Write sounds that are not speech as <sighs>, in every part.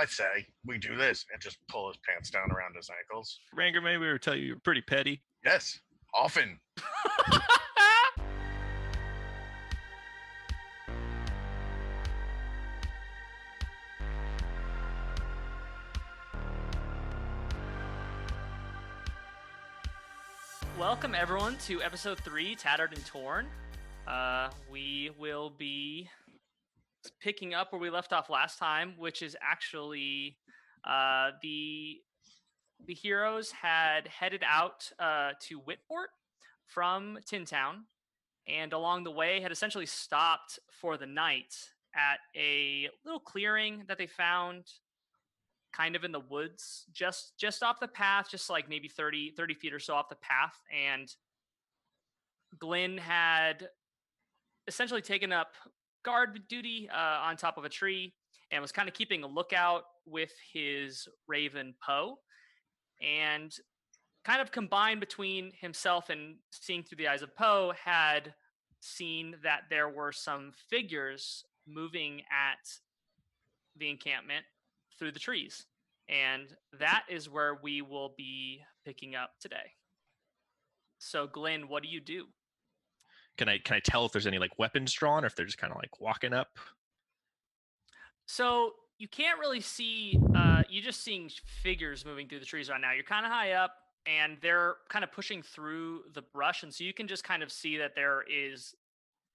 I say we do this and just pull his pants down around his ankles. Ranger, maybe we were tell you you're pretty petty. Yes, often. <laughs> Welcome everyone to episode three, Tattered and Torn. Uh, we will be picking up where we left off last time, which is actually uh, the the heroes had headed out uh, to Whitport from Tin Town, and along the way had essentially stopped for the night at a little clearing that they found kind of in the woods just just off the path just like maybe 30 30 feet or so off the path and glenn had essentially taken up guard duty uh, on top of a tree and was kind of keeping a lookout with his raven poe and kind of combined between himself and seeing through the eyes of poe had seen that there were some figures moving at the encampment through the trees. And that is where we will be picking up today. So, Glenn, what do you do? Can I can I tell if there's any like weapons drawn or if they're just kind of like walking up? So you can't really see. Uh, you're just seeing figures moving through the trees right now. You're kind of high up, and they're kind of pushing through the brush, and so you can just kind of see that there is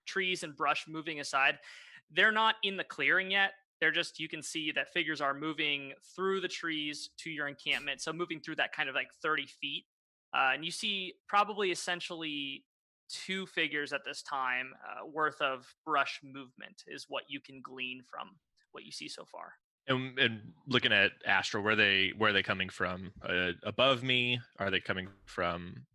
trees and brush moving aside. They're not in the clearing yet. They're just you can see that figures are moving through the trees to your encampment. So moving through that kind of like 30 feet, uh, and you see probably essentially two figures at this time uh, worth of brush movement is what you can glean from what you see so far. And, and looking at Astral, where they where are they coming from? Uh, above me? Are they coming from?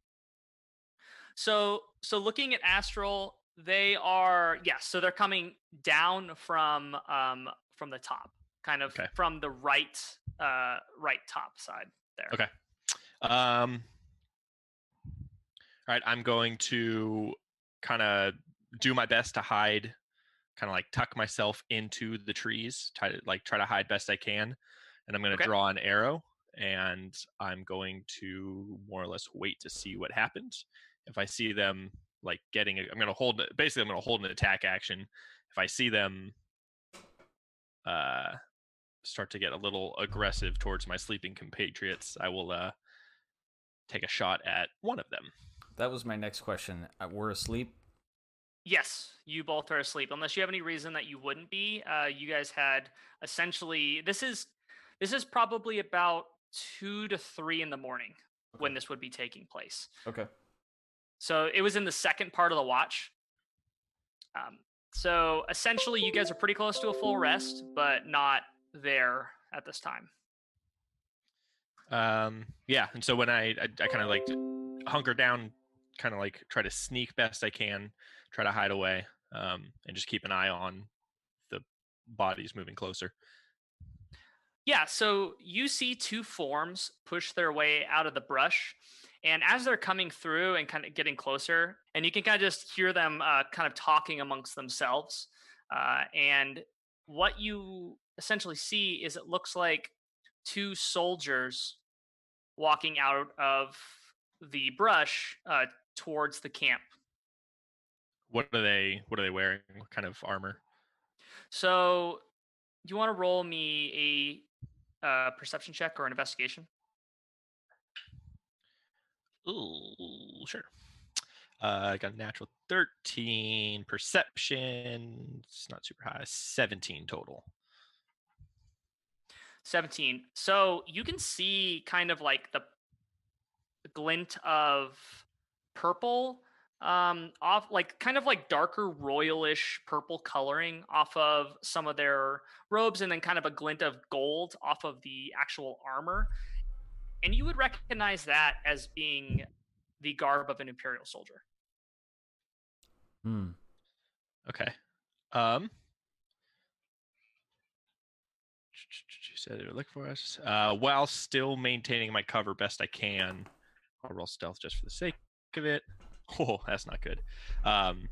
So so looking at Astral, they are yes. So they're coming down from um from the top, kind of Okay. from the right uh right top side there. Okay. Um. Right, I'm going to kind of do my best to hide, kind of like tuck myself into the trees, try to like try to hide best I can, and I'm going to Okay. draw an arrow, and I'm going to more or less wait to see what happens. If I see them like getting, a, I'm going to hold basically I'm going to hold an attack action. If I see them, uh, start to get a little aggressive towards my sleeping compatriots, I will uh take a shot at one of them. That was my next question. Uh, We're asleep. Yes, you both are asleep. Unless you have any reason that you wouldn't be. Uh, you guys had essentially this is this is probably about two to three in the morning when this would be taking place. Okay. So it was in the second part of the watch. Um, so essentially, you guys are pretty close to a full rest, but not there at this time. Um yeah, and so when I I, I kind of like hunker down, kind of like try to sneak best I can, try to hide away, um, and just keep an eye on the bodies moving closer. Yeah, so you see two forms push their way out of the brush. And as they're coming through and kind of getting closer, and you can kind of just hear them uh, kind of talking amongst themselves. Uh, and what you essentially see is it looks like two soldiers walking out of the brush uh, towards the camp. What are they? What are they wearing? What kind of armor? So, do you want to roll me a uh, perception check or an investigation? Ooh, sure. Uh, I got a natural 13 perception. It's not super high. 17 total. 17. So you can see kind of like the glint of purple um off like kind of like darker royalish purple coloring off of some of their robes and then kind of a glint of gold off of the actual armor and you would recognize that as being the garb of an imperial soldier Hmm. Okay. Um. You said it would look for us. Uh, while still maintaining my cover best I can. I'll roll stealth just for the sake of it. <laughs> Oh, that's not good. Um,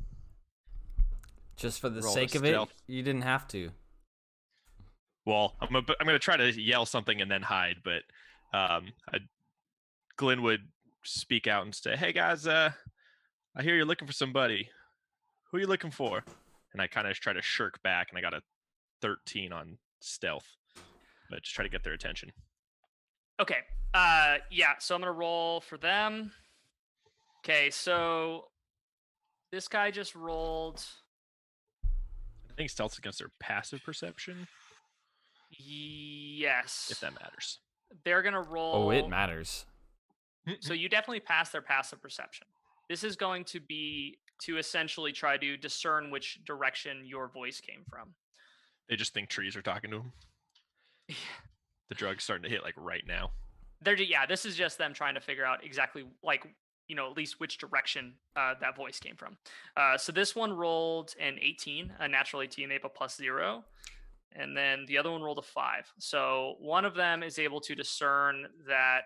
Just for the sake of it, you didn't have to. well, I'm gonna, I'm gonna try to yell something and then hide, but um, I, Glenn would speak out and say, "Hey guys, uh, I hear you're looking for somebody. Who are you looking for?" And I kind of try to shirk back, and I got a 13 on stealth, but just try to get their attention. Okay. Uh yeah, so I'm gonna roll for them. Okay, so this guy just rolled I think stealth's against their passive perception, yes. if that matters. They're gonna roll Oh, it matters. So you definitely pass their passive perception. This is going to be to essentially try to discern which direction your voice came from. They just think trees are talking to them. <laughs> The drug's starting to hit like right now. They're ju- yeah, this is just them trying to figure out exactly like you know at least which direction uh, that voice came from. Uh, so this one rolled an 18, a natural 18, they have a plus zero, and then the other one rolled a five. So one of them is able to discern that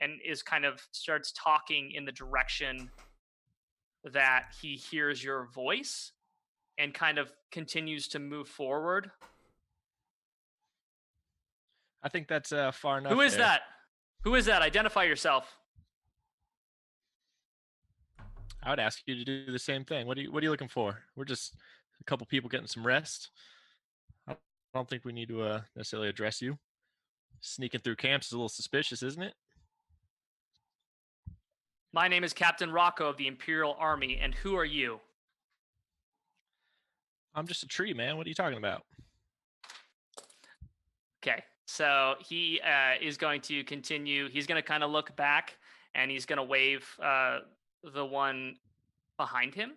and is kind of starts talking in the direction that he hears your voice and kind of continues to move forward. I think that's uh, far enough. Who is there. that? Who is that? Identify yourself. I would ask you to do the same thing. What are you What are you looking for? We're just a couple people getting some rest. I don't think we need to uh, necessarily address you. Sneaking through camps is a little suspicious, isn't it? My name is Captain Rocco of the Imperial Army, and who are you? I'm just a tree, man. What are you talking about? Okay, so he uh, is going to continue. He's going to kind of look back and he's going to wave uh, the one behind him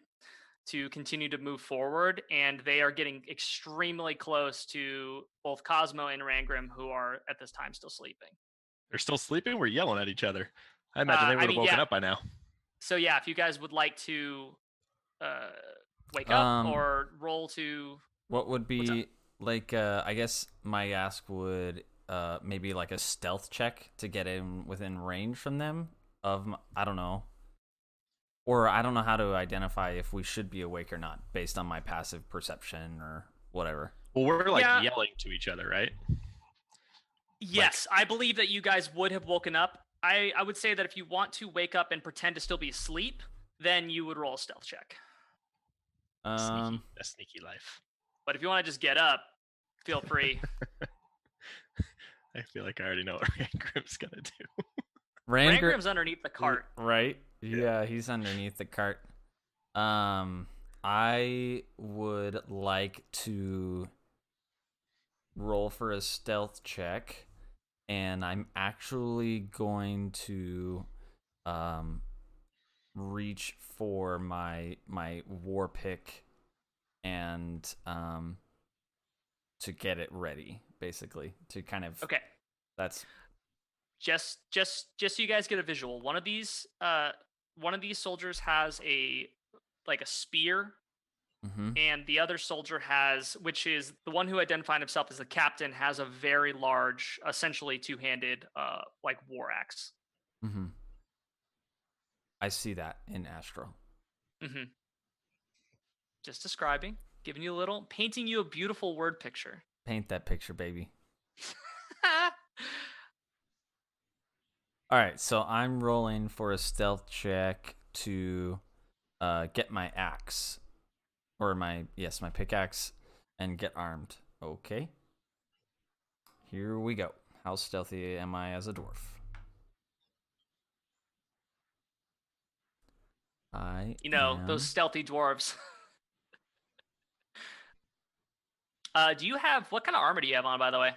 to continue to move forward. And they are getting extremely close to both Cosmo and Rangrim, who are at this time still sleeping. They're still sleeping. We're yelling at each other. I imagine Uh, they I would have mean, woken yeah. up by now. So, yeah, if you guys would like to uh, wake up Um, or roll to. What would be like? Uh, I guess my ask would uh, maybe like a stealth check to get in within range from them. Of I don't know, or I don't know how to identify if we should be awake or not based on my passive perception or whatever. Well, we're like Yeah. yelling to each other, right? Yes, I believe that you guys would have woken up. I, I would say that if you want to wake up and pretend to still be asleep, then you would roll a stealth check. Um, sneaky, a sneaky life. But if you want to just get up, feel free. <laughs> I feel like I already know what <laughs> Rangrim's gonna do. Rangr- Rangrim's underneath the cart. Right? Yeah, he's underneath the cart. Um, I would like to roll for a stealth check, and I'm actually going to um reach for my my war pick and um to get it ready basically to kind of Okay, that's just just just so you guys get a visual. One of these uh one of these soldiers has a like a spear mhm. and the other soldier has which is the one who identified himself as the captain has a very large essentially two-handed uh like war axe. Mm-hmm. I see that in Astral. Mhm. Just describing, giving you a little painting you a beautiful word picture. Paint that picture, baby. <laughs> All right, so I'm rolling for a stealth check to uh, get my axe, or my yes, my pickaxe, and get armed. Okay. Here we go. How stealthy am I as a dwarf? I you know am- those stealthy dwarves <laughs> uh do you have what kind of armor do you have on by the way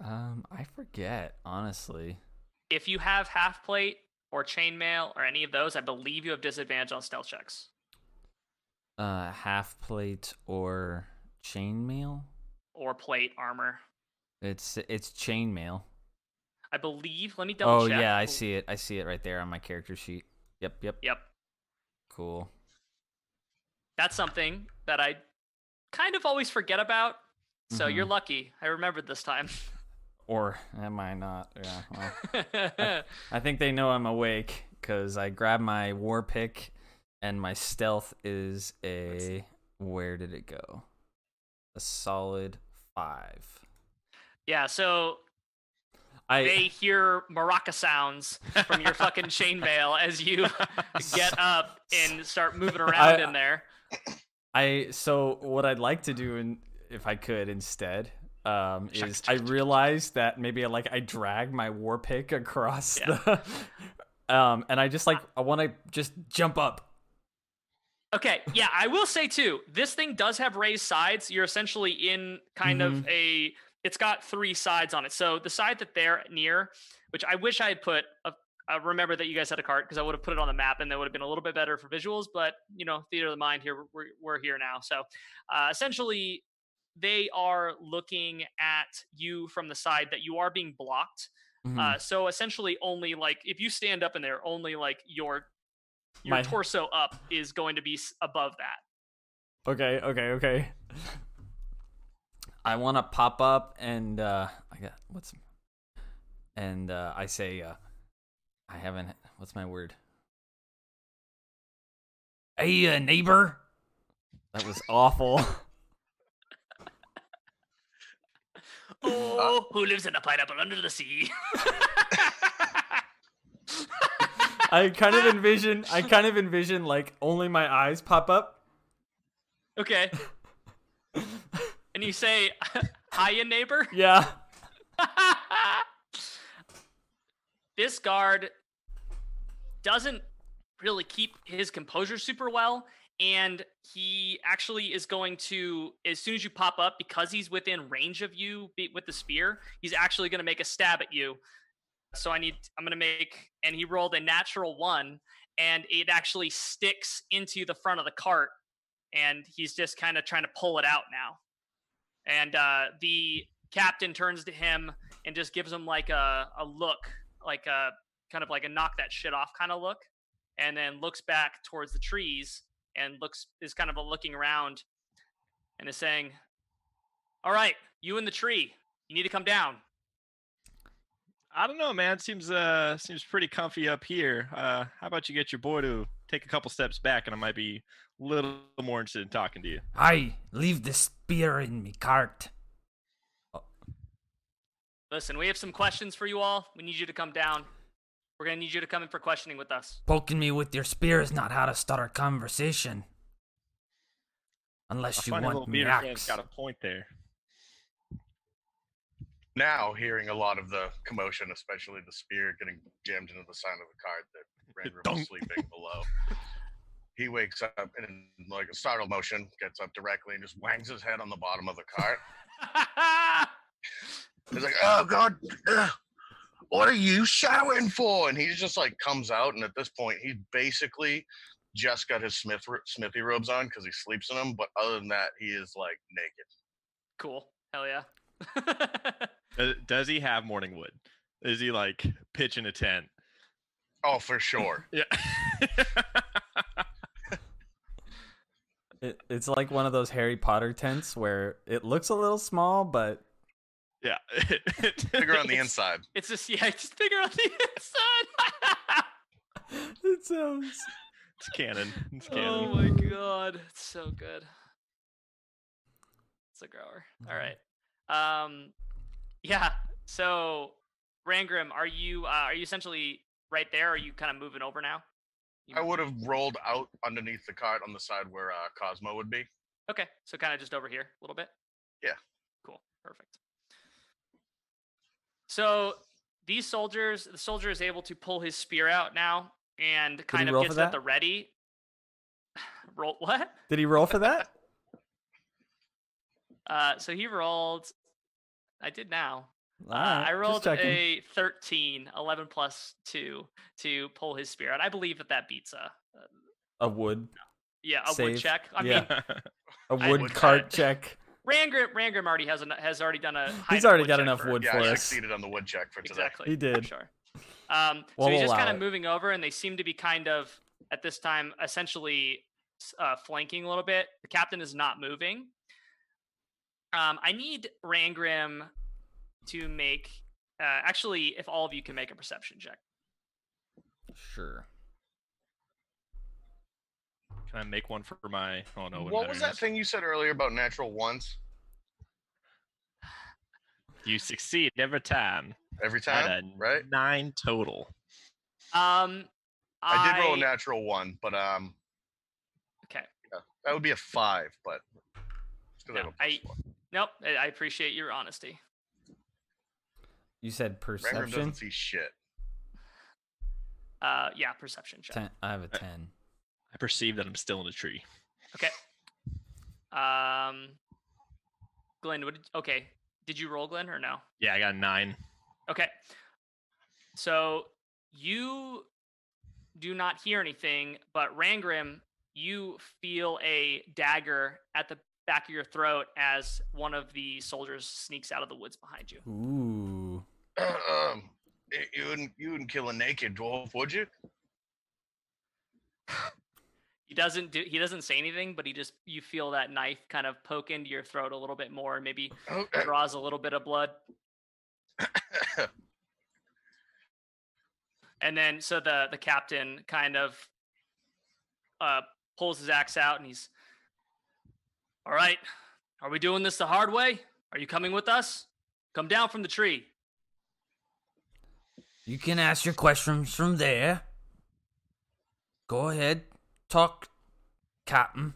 Um, I forget honestly. If you have half plate or chainmail or any of those i believe you have disadvantage on stealth checks Uh, half plate or chainmail. or plate armor It's it's chainmail. i believe let me double Oh check yeah, I see it. I see it right there on my character sheet. Yep, yep. yep Cool. that's something that i kind of always forget about so you're Mhm. lucky i remembered this time <laughs> Or am I not? Yeah. Well, I think they know I'm awake because I grab my war pick, and my stealth is a. Where did it go? A solid five. Yeah, so I they hear maraca sounds from your fucking chainmail <laughs> as you get up and start moving around I- in there. I so what I'd like to do, in, if I could instead, um, <laughs> is I realized that maybe I like I drag my war pick across the, <laughs> um, and I just like I want to just jump up. Okay, yeah, I will say too, this thing does have raised sides. You're essentially in kind of a it's got three sides on it. So the side that they're near, which I wish I had put a, I remember that you guys had a cart because I would have put it on the map and that would have been a little bit better for visuals, but you know, theater of the mind here we're we're here now. So, uh, essentially they are looking at you from the side that you are being blocked. Mhm. Uh, so essentially, only like if you stand up in there, only like your your My- torso up is going to be above that. Okay, okay, okay. <laughs> I want to pop up and uh I got what's and uh I say uh I haven't what's my word? Hey uh, neighbor. That was awful. <laughs> Oh, who lives in a pineapple under the sea? I kind of envision I kind of envision like only my eyes pop up. okay. And you say, <laughs> "Hiya, neighbor." Yeah. <laughs> this guard doesn't really keep his composure super well and he actually is going to as soon as you pop up because he's within range of you with the spear he's actually going to make a stab at you. So i need i'm going to make and he rolled a natural one and it actually sticks into the front of the cart and he's just kind of trying to pull it out now. And uh, the captain turns to him and just gives him like a, a look, like a kind of like a knock that shit off kind of look, and then looks back towards the trees and looks is kind of a looking around and is saying, "All right, you in the tree, you need to come down." I don't know, man. Seems uh seems pretty comfy up here. Uh, how about you get your boy to take a couple steps back, and I might be a little more interested in talking to you. I leave the spear in me cart. Oh. Listen, we have some questions for you all. We need you to come down. We're gonna need you to come in for questioning with us. Poking me with your spear is not how to start a conversation. A Unless you want me beater fan's axe. got a point there. Now, hearing a lot of the commotion, especially the spear getting jammed into the side of the cart that Rangrim Dunk. was sleeping below, he wakes up and, in like a startled motion, gets up directly and just wangs his head on the bottom of the cart. <laughs> He's like, "Oh God, ugh, what are you shouting for?" And he just like comes out, and at this point, he basically just got his smith smithy robes on because he sleeps in them. But other than that, he is like naked. cool. Hell yeah. <laughs> Does, does he have morning wood? Is he like pitching a tent? Oh, for sure. <laughs> Yeah. <laughs> It, it's like one of those Harry Potter tents where it looks a little small, but yeah. <laughs> Figure on the inside. it's just yeah, just figure on the <laughs> inside. <laughs> it sounds. It's canon. It's Oh my god, it's so good. It's a grower. All right. Um, yeah. So, Rangrim, are you uh, are you essentially right there? Or are you kind of moving over now? You- I would have rolled out underneath the cart on the side where uh, Cosmo would be. Okay, so kind of just over here a little bit. Yeah. Cool. Perfect. So these soldiers, the soldier is able to pull his spear out now and kind of gets at that? the ready. <sighs> Roll what? Did he roll for that? <laughs> Uh, so he rolled. I did now. Uh, I rolled a 13, 11 plus 2 to pull his spear out. I believe that that beats a, a wood, yeah, a Save. wood check. I Yeah. mean, <laughs> a wood cart check. Rangrim, Rangrim already has, an, has already done a. He's already got check enough for- wood Yeah, for I us. succeeded on the wood check for today. Exactly. He for did. Sure. Um, <laughs> We'll so he's just kind of it. moving over, and they seem to be kind of at this time essentially uh, flanking a little bit. The captain is not moving. Um, I need Rangrim to make. Uh, actually, if all of you can make a perception check. Sure. Can I make one for my? Oh no. what was that thing you said earlier about natural ones? You succeed every time. Every time, a right? Nine total. Um, I did roll a natural one, but um, Okay. yeah, that would be a five. But it's 'cause I No, have a I- plus one. Nope. I I appreciate your honesty. You said Rangrim perception. doesn't see shit. Uh, yeah, perception check. Ten. I have a ten. I perceive that I'm still in a tree. Okay. Um, Glenn, what did, okay. Did you roll, Glenn, or no? Yeah, I got a nine. Okay. So you do not hear anything, but Rangrim, you feel a dagger at the back of your throat as one of the soldiers sneaks out of the woods behind you. Ooh. <clears throat> um, you wouldn't you wouldn't kill a naked dwarf, would you? <sighs> <sighs> <sighs> He doesn't do he doesn't say anything, but he just you feel that knife kind of poke into your throat a little bit more and maybe <coughs> draws a little bit of blood. And then so the the captain kind of uh pulls his axe out and he's all right. Are we doing this the hard way? Are you coming with us? Come down from the tree. You can ask your questions from there. Go ahead. Talk, Captain.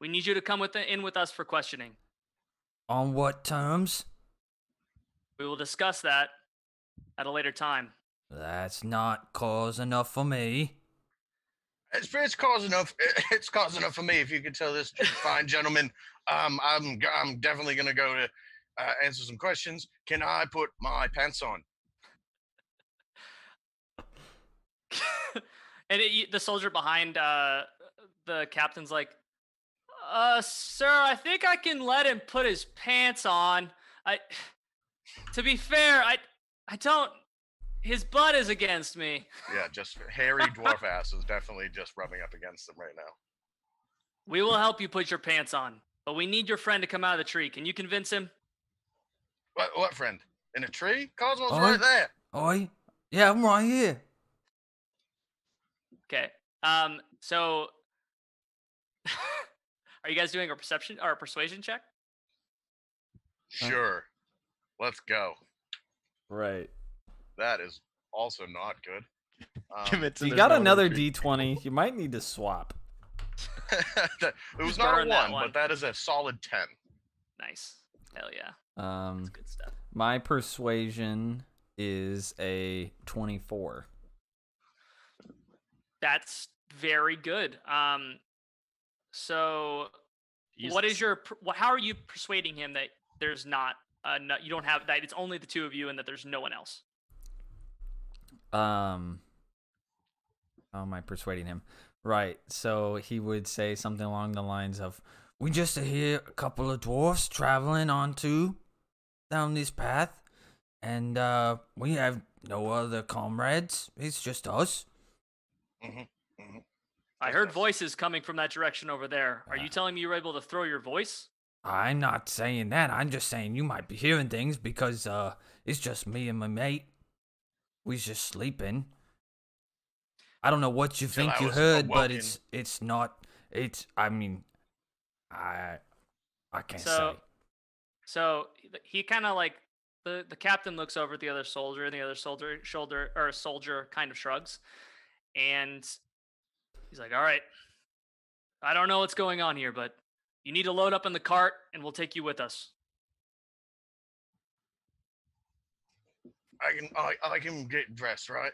We need you to come with in with us for questioning. On what terms? We will discuss that at a later time. That's not cause enough for me. It's, it's cause enough. <laughs> It's cause enough for me. If you could tell this <laughs> fine gentleman, um, I'm g- I'm definitely gonna go to uh, answer some questions. Can I put my pants on? <laughs> and it, the soldier behind uh, the captain's like, "Uh, sir, I think I can let him put his pants on. I, <sighs> to be fair, I, I don't. His butt is against me. <laughs> Yeah, just hairy dwarf ass is definitely just rubbing up against them right now. We will help you put your pants on, but we need your friend to come out of the tree. Can you convince him? What what friend? In a tree? Cosmo's Oh. right there. Oi? Yeah, I'm right here. Okay. Um. So, <laughs> are you guys doing a perception or a persuasion check? Sure. Let's go. Right. That is also not good. Um, Convincing You got no one in the another. D20. You might need to swap. <laughs> it was Who's not a better that one, one? but that is a solid ten. Nice. Hell yeah. Um, That's good stuff. my persuasion is a 24. That's very good. Um. So, what is your? How are you persuading him that there's not? Uh, no, you don't have that. It's only the two of you, and that there's no one else. Um, how am I persuading him? Right. So he would say something along the lines of, We just hear a couple of dwarfs traveling onto down this path, and uh, we have no other comrades. It's just us. Hmm I heard voices coming from that direction over there. Are you Ah. telling me you were able to throw your voice? I'm not saying that. I'm just saying you might be hearing things because uh, it's just me and my mate. We's just sleeping. I don't know what you Till think I you heard, but it's it's not. It's. I mean, I I can't So- say. So he kind of like the the captain looks over at the other soldier, and the other soldier shoulder or soldier kind of shrugs, and he's like, "All right, I don't know what's going on here, but you need to load up in the cart, and we'll take you with us." I can I, I can get dressed, right?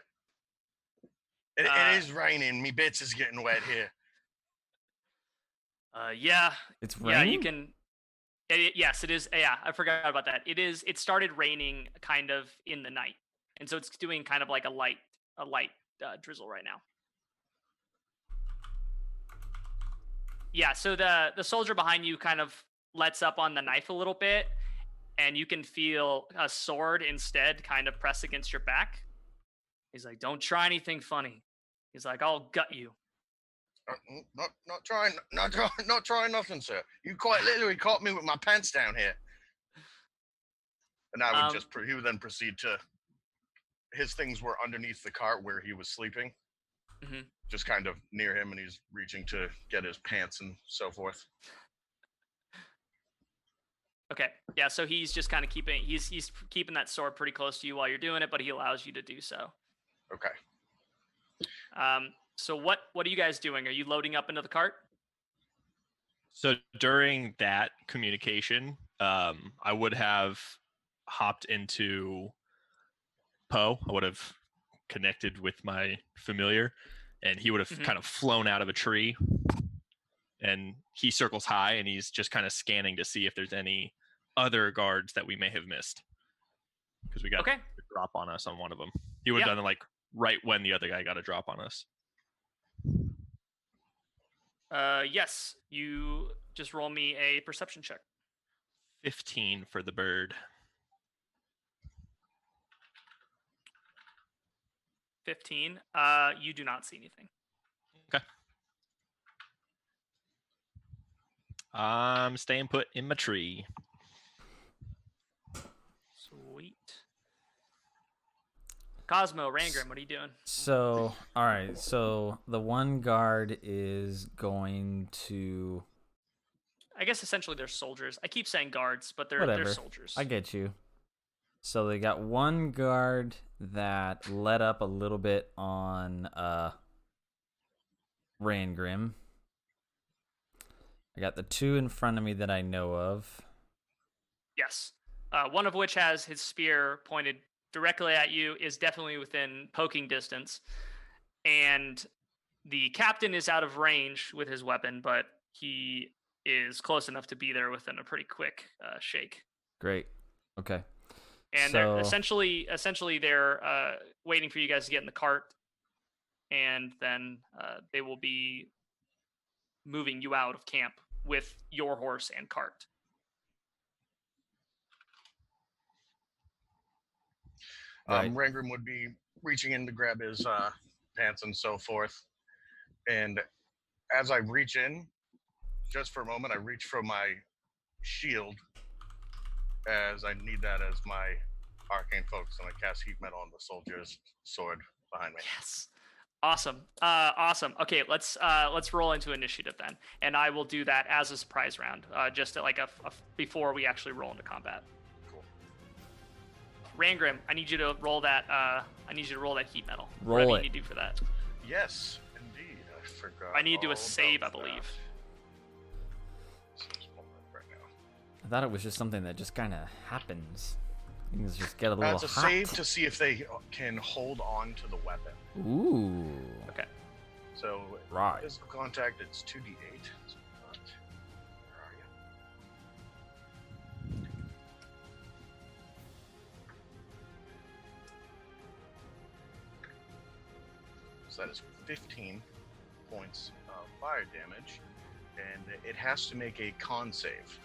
It, Uh, it is raining. Me bits is getting wet here. Uh, yeah, "It's yeah, you can. It, it- yes, it is. Yeah, I forgot about that. It is. It started raining kind of in the night, and so it's doing kind of like a light, a light uh, drizzle right now. Yeah. So the the soldier behind you kind of lets up on the knife a little bit, and you can feel a sword instead kind of press against your back. He's like, "Don't try anything funny." He's like, "I'll gut you." Uh, Not not trying not trying <laughs> not trying nothing, sir. You quite literally caught me with my pants down here. And I would Um, just he would then proceed to his things were underneath the cart where he was sleeping. Mhm. Just kind of near him and he's reaching to get his pants and so forth. Okay. Yeah. So he's just kind of keeping he's he's keeping that sword pretty close to you while you're doing it, but he allows you to do so. Okay. Um. So what what are you guys doing? Are you loading up into the cart? So during that communication, um, I would have hopped into Poe. I would have connected with my familiar, and he would have Mhm. kind of flown out of a tree. And he circles high, and he's just kind of scanning to see if there's any other guards that we may have missed. Because we got Okay. a drop on us on one of them. He would have Yeah. done it like right when the other guy got a drop on us. Uh. Yes. You just roll me a perception check. 15 for the bird. Fifteen. Uh. You do not see anything. Okay. I'm staying put in my tree. Sweet. Cosmo, Rangrim, what are you doing? So, all right. So the one guard is going to. I guess essentially they're soldiers. I keep saying guards, but they're they're soldiers. I get you. So they got one guard that let up a little bit on uh Rangrim. I got the two in front of me that I know of. Yes. Uh, one of which has his spear pointed directly at you, is definitely within poking distance. And the captain is out of range with his weapon, but he is close enough to be there within a pretty quick uh, shake. Great. Okay. And they're essentially, essentially, they're uh, waiting for you guys to get in the cart, and then uh, they will be moving you out of camp with your horse and cart. Um, Rangrim would be reaching in to grab his uh, pants and so forth. And as I reach in, just for a moment, I reach for my shield as I need that as my arcane focus, and I cast heat metal on the soldier's sword behind me. Yes. Awesome. Uh, awesome. Okay, let's uh, let's roll into initiative then, and I will do that as a surprise round, uh, just at like a, a before we actually roll into combat. Cool. Rangrim, I need you to roll that. Uh, I need you to roll that heat metal. Roll Whatever it. you need to do for that. Yes, indeed. I forgot. I need to do a save, I believe. that. I thought it was just something that just kind of happens. Things just get a Uh, little it's a hot. save to see if they can hold on to the weapon. Ooh. Okay. So Right. physical contact, it's two d eight. Where are you? So that is fifteen points of fire damage, and it has to make a con save.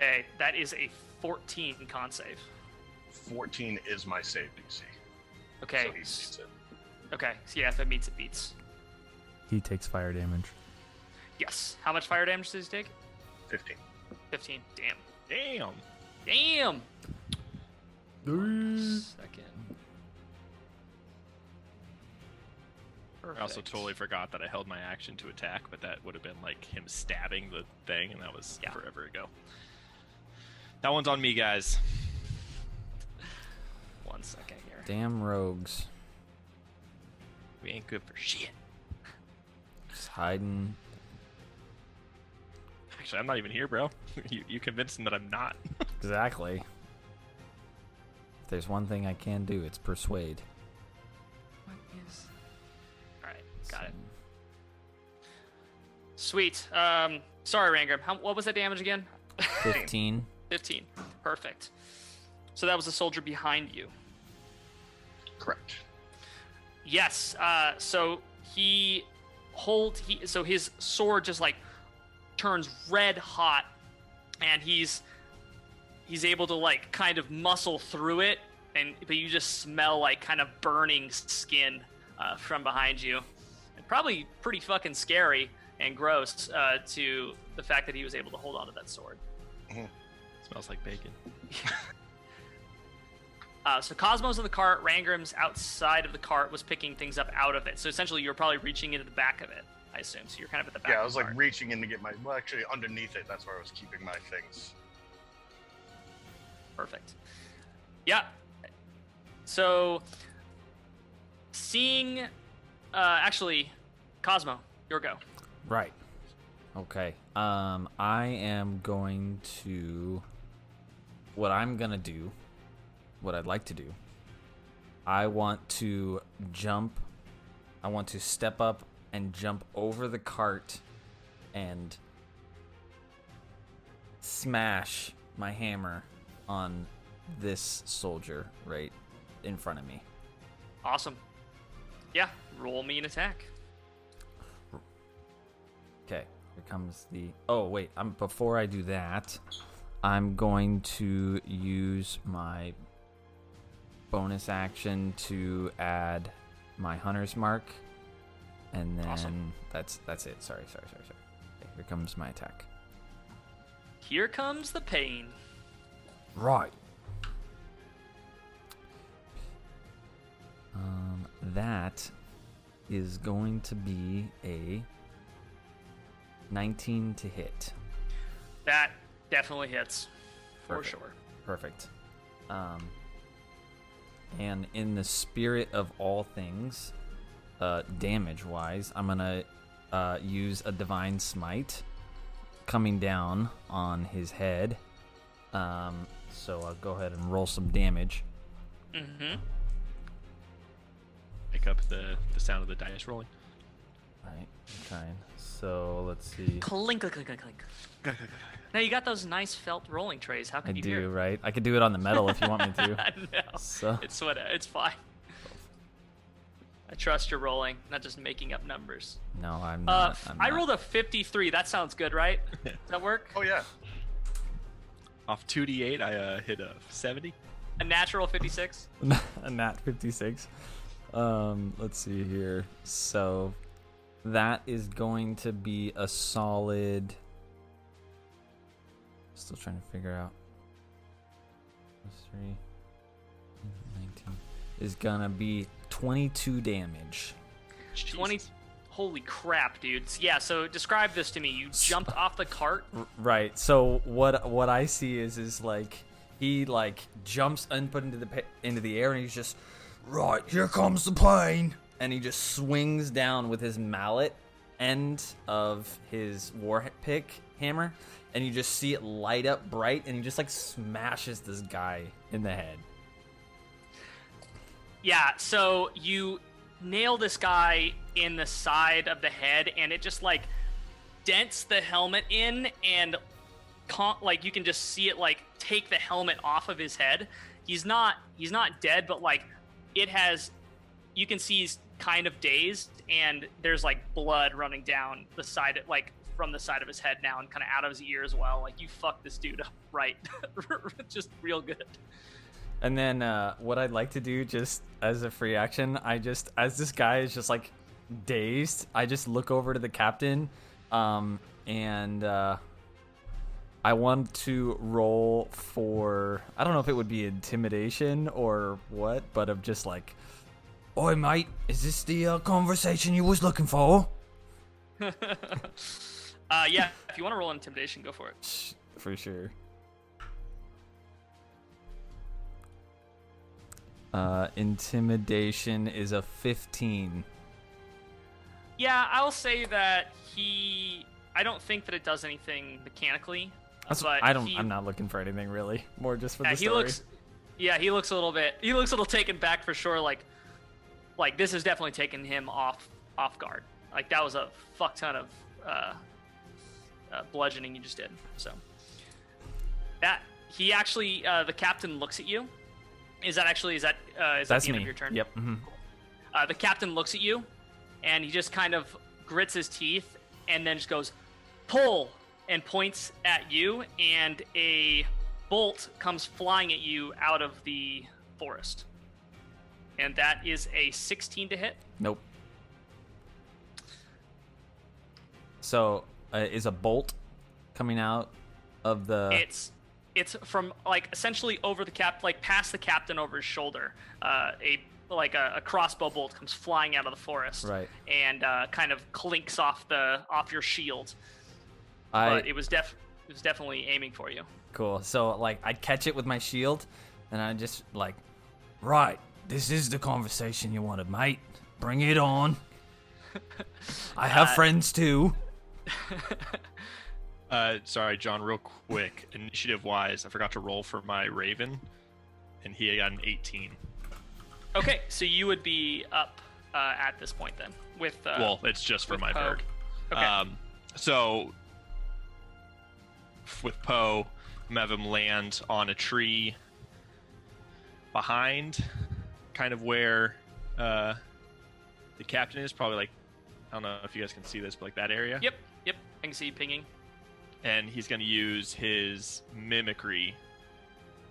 Okay, that is a 14 con save. Fourteen is my save DC. Okay. So he beats it. Okay. So yeah, if it meets, it beats. He takes fire damage. Yes. How much fire damage does he take? Fifteen. 15. Damn. Damn. Damn. Second. I also totally forgot that I held my action to attack, but that would have been like him stabbing the thing, and that was Yeah. forever ago. That one's on me, guys. One second here. Damn rogues. We ain't good for shit. Just hiding. Actually, I'm not even here, bro. <laughs> you you convinced him that I'm not. <laughs> Exactly. If there's one thing I can do, it's persuade. What is? All right, got it. Sweet. Um, sorry, Rangrim. How, what was that damage again? <laughs> 15. 15. Perfect. So that was the soldier behind you. Correct. Yes. Uh, so he hold he so his sword just like turns red hot, and he's he's able to like kind of muscle through it, and but you just smell like kind of burning skin uh, from behind you, and probably pretty fucking scary and gross uh, to the fact that he was able to hold on to that sword. Smells like bacon. <laughs> Uh, so Cosmo's in the cart, Rangrim's outside of the cart was picking things up out of it. So essentially, you're probably reaching into the back of it. I assume. So you're kind of at the back. Yeah, I of was the like cart. reaching in to get my. Well, actually, underneath it, that's where I was keeping my things. Perfect. Yeah. So, seeing, uh, actually, Cosmo, your go. Right. Okay. Um, I am going to. What I'm gonna do, what I'd like to do, I want to jump. I want to step up and jump over the cart and smash my hammer on this soldier right in front of me. Awesome. Yeah, roll me an attack. Okay, here comes the. Oh wait, I'm before I do that, I'm going to use my bonus action to add my hunter's mark, and then Awesome. that's that's it. Sorry, sorry, sorry, sorry. Okay, here comes my attack. Here comes the pain. Right. Um, that is going to be a 19 to hit. That definitely hits, for Perfect. sure. Perfect. Um, and in the spirit of all things, uh, damage wise, I'm gonna uh, use a divine smite coming down on his head. Um, so I'll go ahead and roll some damage. Mm-hmm. Pick up the the sound of the dice rolling. All right, I'm trying. So let's see. Clink, clink, clink, clink, clink. Now you got those nice felt rolling trays. How I can you do hear? right. I could do it on the metal if you want me to. <laughs> no, So it's what it's fine. I trust your rolling, not just making up numbers. no, I'm Uh, not. f- I'm I not. rolled a 53. That sounds good, right? <laughs> Does that work? Oh yeah. Off 2d8, I uh, hit a 70. A natural 56. <laughs> a nat 56 um let's see here so that is going to be a solid still trying to figure out plus 3 19 is gonna be 22 damage 20. Holy crap, dudes. Yeah, so describe this to me. You jumped off the cart. Right so what what i see is is like he like jumps and put into the pa- into the air and he's just Right, here comes the plane. and he just swings down with his mallet end of his war pick hammer and you just see it light up bright and he just like smashes this guy in the head Yeah, so you nail this guy in the side of the head, and it just like dents the helmet in, and con- like you can just see it like take the helmet off of his head. He's not he's not dead, but like it has. You can see he's kind of dazed, and there's like blood running down the side, like from the side of his head now, and kind of out of his ear as well. Like you fucked this dude up <laughs> right, <laughs> just real good. and then uh, what i'd like to do just as a free action i just as this guy is just like dazed i just look over to the captain um, and uh, i want to roll for i don't know if it would be intimidation or what but of just like Oi, mate, is this the uh, conversation you was looking for? <laughs> uh, yeah, if you want to roll intimidation, go for it. <sighs> For sure. Uh, intimidation is a 15. Yeah, I'll say that he. I don't think that it does anything mechanically. That's, but I don't. he- I'm not looking for anything really. More just for Yeah, the he looks. Yeah, he looks a little bit. He looks a little taken back for sure. Like, like this has definitely taken him off off guard. Like that was a fuck ton of uh, uh, bludgeoning you just did. So that he actually, uh, the captain looks at you. Is that actually is that uh, is that That's the end me. of your turn? Yep. Mm-hmm. Uh, the captain looks at you, and he just kind of grits his teeth, and then just goes, "Pull!" and points at you, and a bolt comes flying at you out of the forest, and that is a 16 to hit. Nope. So, uh, is a bolt coming out of the? It's it's from like essentially over the cap, like past the captain over his shoulder. Uh, a like a, a crossbow bolt comes flying out of the forest Right. and uh, kind of clinks off the off your shield. I But it was def it was definitely aiming for you. cool. So like I'd catch it with my shield, and I just like Right. This is the conversation you wanted, mate. Bring it on. <laughs> I have Uh, friends too. <laughs> Uh, sorry, John. Real quick, initiative wise, I forgot to roll for my Raven, and he got an 18. Okay, so you would be up uh, at this point then with uh, well, it's just for my Poe. bird. Okay. Um, so with Poe, I'm have him land on a tree behind, kind of where uh, the captain is. Probably like I don't know if you guys can see this, but like that area. Yep, yep. I can see you pinging. and he's going to use his mimicry.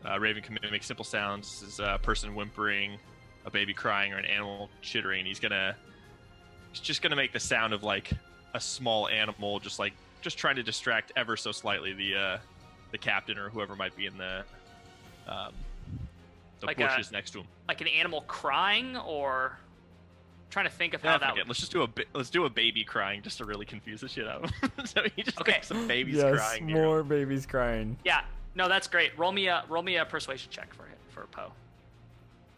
Uh, Raven can mimic simple sounds. This is a person whimpering, a baby crying, or an animal chittering. He's gonna, he's just gonna make the sound of like a small animal, just like just trying to distract ever so slightly the uh, the captain or whoever might be in the um, the Like a- bushes next to him. Like an animal crying, or trying to think of how Ah, that. fuck it. Let's just do a ba- let's do a baby crying just to really confuse the shit out of him. <laughs> so he just Okay. some babies yes, crying. near him. more babies crying. Yeah, no, that's great. Roll me a roll me a persuasion check for it for Poe.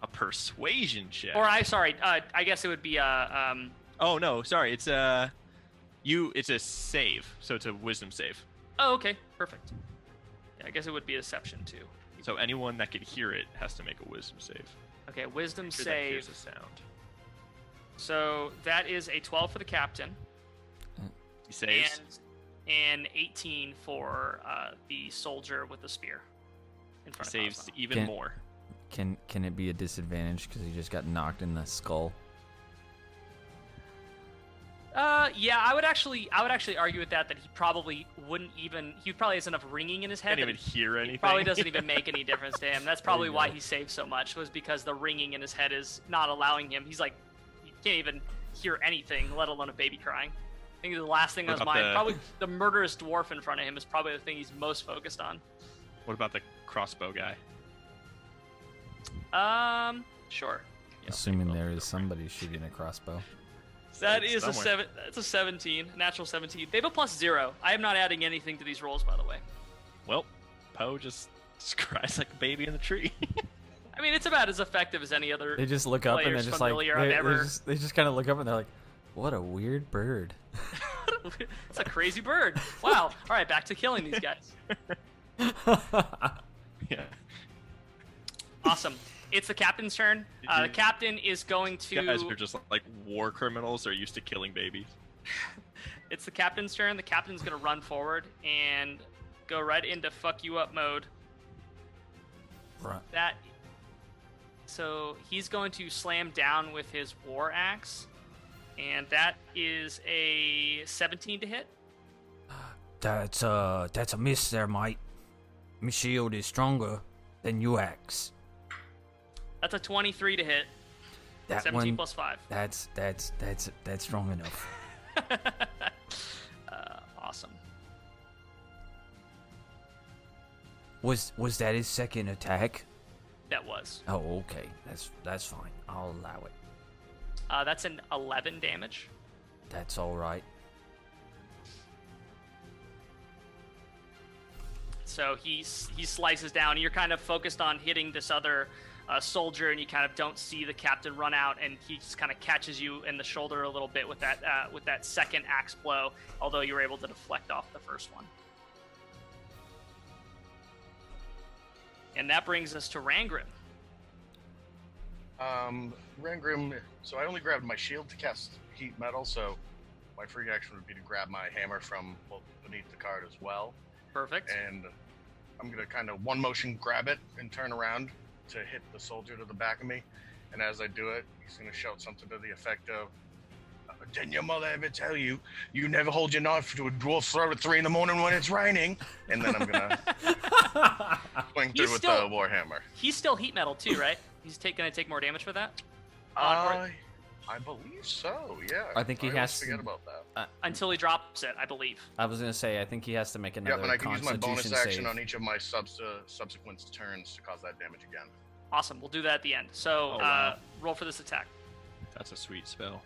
A persuasion check. Or I sorry, uh, I guess it would be a um. Oh no, sorry. It's a you. It's a save, so it's a wisdom save. Oh, okay, perfect. Yeah, I guess it would be a deception too. So anyone that can hear it has to make a wisdom save. Okay, wisdom Sure that hears save. a sound. So that is a 12 for the captain He saves. and an 18 for uh, the soldier with the spear in He front of saves Cosmo. even Can- more. Can can it be a disadvantage because he just got knocked in the skull? Uh, yeah, I would actually, I would actually argue with that that he probably wouldn't even, he probably has enough ringing in his head. Can't even hear it anything. probably doesn't even make any <laughs> difference to him. That's probably why go. he saved so much was because the ringing in his head is not allowing him. He's like, he can't even hear anything, let alone a baby crying. I think the last thing on What his mind, the- probably the murderous dwarf in front of him is probably the thing he's most focused on. What about the crossbow guy? Um, sure. Yeah, Assuming there is there go is for it. somebody shooting a crossbow. That It's is a seven. That's a seventeen, natural seventeen. They have a plus zero. I am not adding anything to these rolls, by the way. Well, Poe just <laughs> cries like a baby in the tree. <laughs> I mean, it's about as effective as any other. They just look up and they're just like they, I've they ever- just, they just kind of look up and they're like, "What a weird bird." <laughs> <laughs> it's a crazy bird. Wow. All right, back to killing these guys. <laughs> yeah. Awesome. It's the captain's turn. Uh, the captain is going to You guys are just like war criminals. They're used to killing babies. It's the captain's turn. The captain's going to run forward and go right into fuck you up mode. Right. That. So he's going to slam down with his war axe, and that is a 17 to hit. That's uh that's a miss there, mate. My shield is stronger than your axe. That's a 23 to hit. That 17 one plus 5. that's that's that's that's strong enough. <laughs> uh, awesome. Was was that his second attack? That was. Oh, okay. That's that's fine. I'll allow it. Uh, that's an 11 damage. That's all right. So he he slices down. You're kind of focused on hitting this other uh, soldier, and you kind of don't see the captain run out, and he just kind of catches you in the shoulder a little bit with that uh, with that second axe blow. Although you were able to deflect off the first one. And that brings us to Rangrim. Um, Rangrim. So I only grabbed my shield to cast heat metal. So my free action would be to grab my hammer from well, beneath the card as well. Perfect. And I'm gonna kind of one motion grab it and turn around to hit the soldier to the back of me. And as I do it, he's gonna shout something to the effect of, "Uh, "Didn't your mother ever tell you you never hold your knife to a dwarf's throat at three in the morning when it's raining?" And then I'm gonna <laughs> swing through He's with still- the warhammer. He's still heat metal too, right? He's take, gonna take more damage for that Uh, I, I believe so. Yeah. I think he always has to- forget about that. until he drops it, I believe. I was gonna say I think he has to make another. Yeah, another and I can use my Constitution bonus action save. on each of my subs- uh, subsequent turns to cause that damage again. Awesome. We'll do that at the end. So Oh, uh, roll for this attack, That's a sweet spell.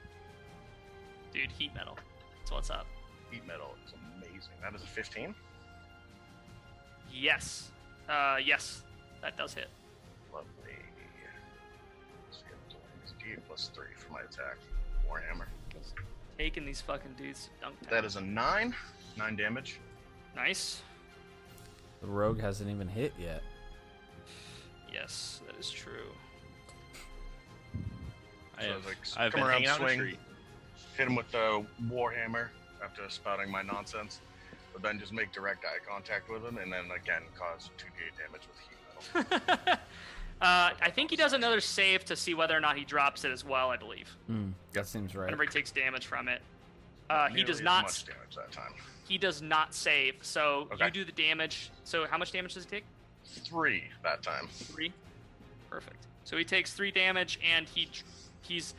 Dude. Heat metal. That's what's up. Heat metal is amazing. That is a 15. Yes. Uh, yes, that does hit. Lovely. Let's get it's D plus three for my attack. Warhammer. Taking these fucking dudes to dunk. That is a nine. Nine damage. nice. The rogue hasn't even hit yet. Yes, that is true. I So have, like, I've come been around, hanging out in swing. A tree. Hit him with the Warhammer after spouting my nonsense. But then just make direct eye contact with him and then again cause 2d8 damage with heat metal. <laughs> uh, I think he does another save to see whether or not he drops it as well. I believe. Hmm, that seems right. Whenever he takes damage from it, uh, he does not. much damage that time. He does not save. So Okay. you do the damage. So how much damage does he take? Three that time. Three. Perfect. So he takes three damage, and he he's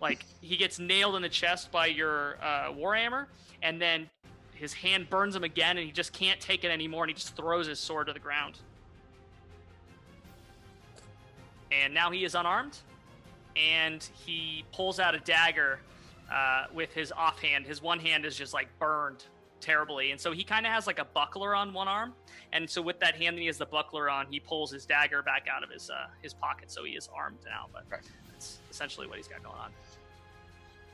like he gets nailed in the chest by your uh, warhammer, and then his hand burns him again, and he just can't take it anymore, and he just throws his sword to the ground. And now he is unarmed, and he pulls out a dagger uh, with his offhand. His one hand is just like burned terribly, and so he kind of has like a buckler on one arm. And so with that hand that he has the buckler on, he pulls his dagger back out of his uh, his pocket, so he is armed now. But Okay. that's essentially what he's got going on.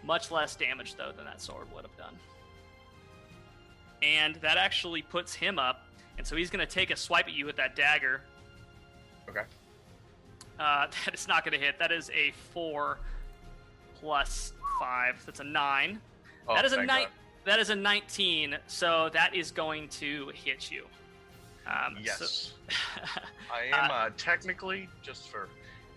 Much less damage though than that sword would have done. And that actually puts him up, and so he's going to take a swipe at you with that dagger. Okay. Uh, <laughs> that is not going to hit. That is a four plus five. That's a nine. Oh, that is a thank nine. God. That is a nineteen. So that is going to hit you. Um, so- Yes. <laughs> I am uh, technically, just for,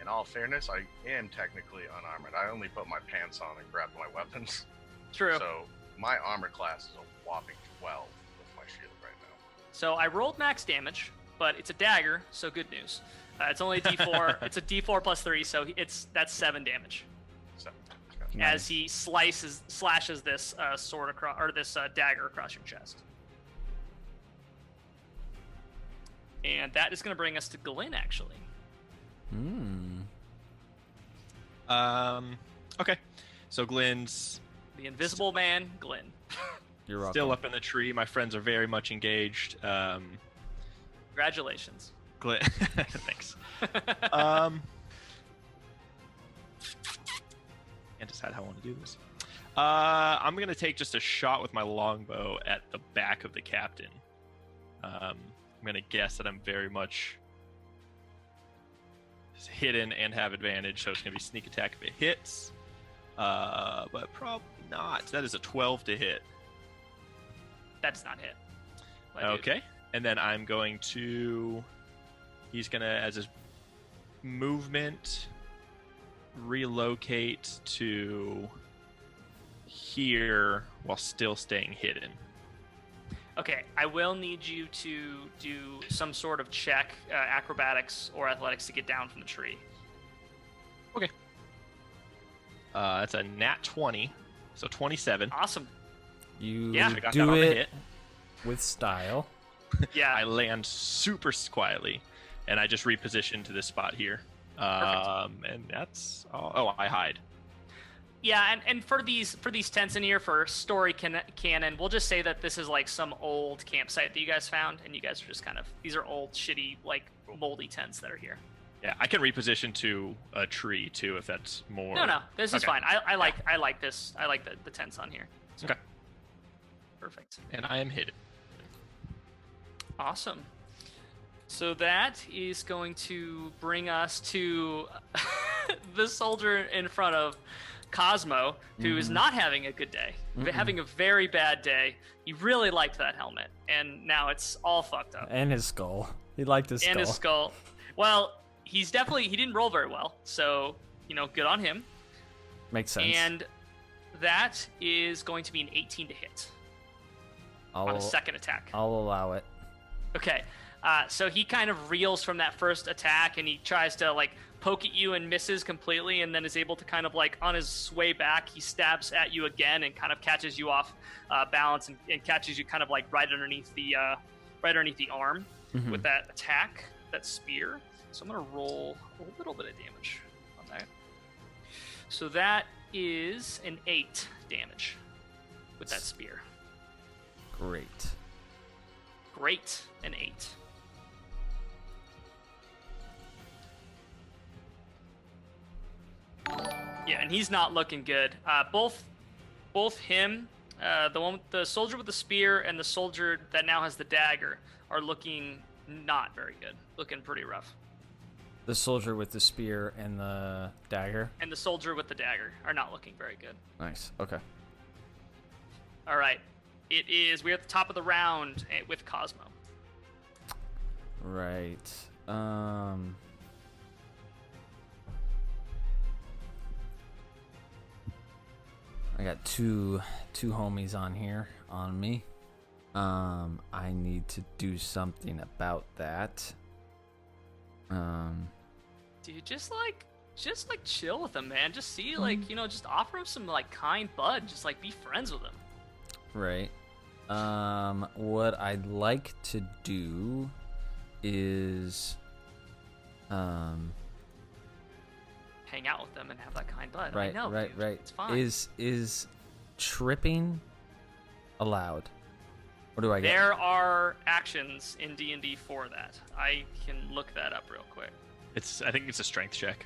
all fairness, I am technically unarmored. I only put my pants on and grabbed my weapons. <laughs> true. So my armor class is a whopping 12 with my shield right now. So I rolled max damage, but it's a dagger, so good news. Uh, it's only a D4. <laughs> it's a D4 plus three, so it's that's seven damage So, as he slices slashes this uh, sword across or this uh, dagger across your chest. And that is going to bring us to Glenn, actually. Hmm. Um, okay. So Glenn's The Invisible Man, Glenn. <laughs> You're welcome. still up in the tree. My friends are very much engaged. Um, Congratulations. Glenn, <laughs> thanks. <laughs> Um, can't decide how I want to do this. Uh, I'm gonna take just a shot with my longbow at the back of the captain. Um, I'm gonna guess that I'm very much hidden and have advantage, so it's gonna be sneak attack if it hits. Uh, but probably not. That is a 12 to hit. That's not hit. My dude. Okay. And then I'm going to. He's going to, as his movement, relocate to here while still staying hidden. Okay, I will need you to do some sort of check, uh, acrobatics or athletics to get down from the tree. Okay. Uh, that's a nat 20, so 27. Awesome. You Yeah. I got that do on it hit. with style. <laughs> Yeah. I land super quietly, and I just reposition to this spot here. Um, and that's all. Oh, I hide. Yeah, and, and for these for these tents in here for story can, canon, we'll just say that this is like some old campsite that you guys found, and you guys are just kind of these are old, shitty, like moldy tents that are here. Yeah, I can reposition to a tree too if that's more. No, no, this is fine. I, I like I like this. I like the, the tents on here. Okay. Perfect. And I am hidden. Awesome. So that is going to bring us to <laughs> the soldier in front of Cosmo, who is Mhm. not having a good day, Mm-mm. having a very bad day. He really liked that helmet, and now it's all fucked up. And his skull. He liked his skull. And his skull. Well, he's definitely he didn't roll very well, so you know, good on him. Makes sense. And that is going to be an 18 to hit on a I'll, second attack. I'll allow it. Okay. Uh, so he kind of reels from that first attack and he tries to like poke at you and misses completely and then is able to kind of like on his way back he stabs at you again and kind of catches you off uh, balance and, and catches you kind of like right underneath the uh, right underneath the arm Mhm. with that attack that spear So I'm gonna roll a little bit of damage on that. So that is an eight damage with that spear. Great. Great, an eight. Yeah, and he's not looking good. Uh, both, both him, uh, the one, with the soldier with the spear, and the soldier that now has the dagger are looking not very good. Looking pretty rough. The soldier with the spear and the dagger. And the soldier with the dagger are not looking very good. Nice. Okay. All right, it is. We're at the top of the round eh, with Cosmo. Right. Um. I got two two homies on here on me. Um, I need to do something about that. Um, Dude, just like, just like chill with him, man. Just see, like, you know, just offer him some like kind bud. Just like be friends with him. right. Um, what I'd like to do is, um, Hang out with them and have that kind bud. right, I know, right, dude. right. It's fine. Is is tripping allowed? What do I get? there are actions in D and D for that. I can look that up real quick. It's I think it's a strength check.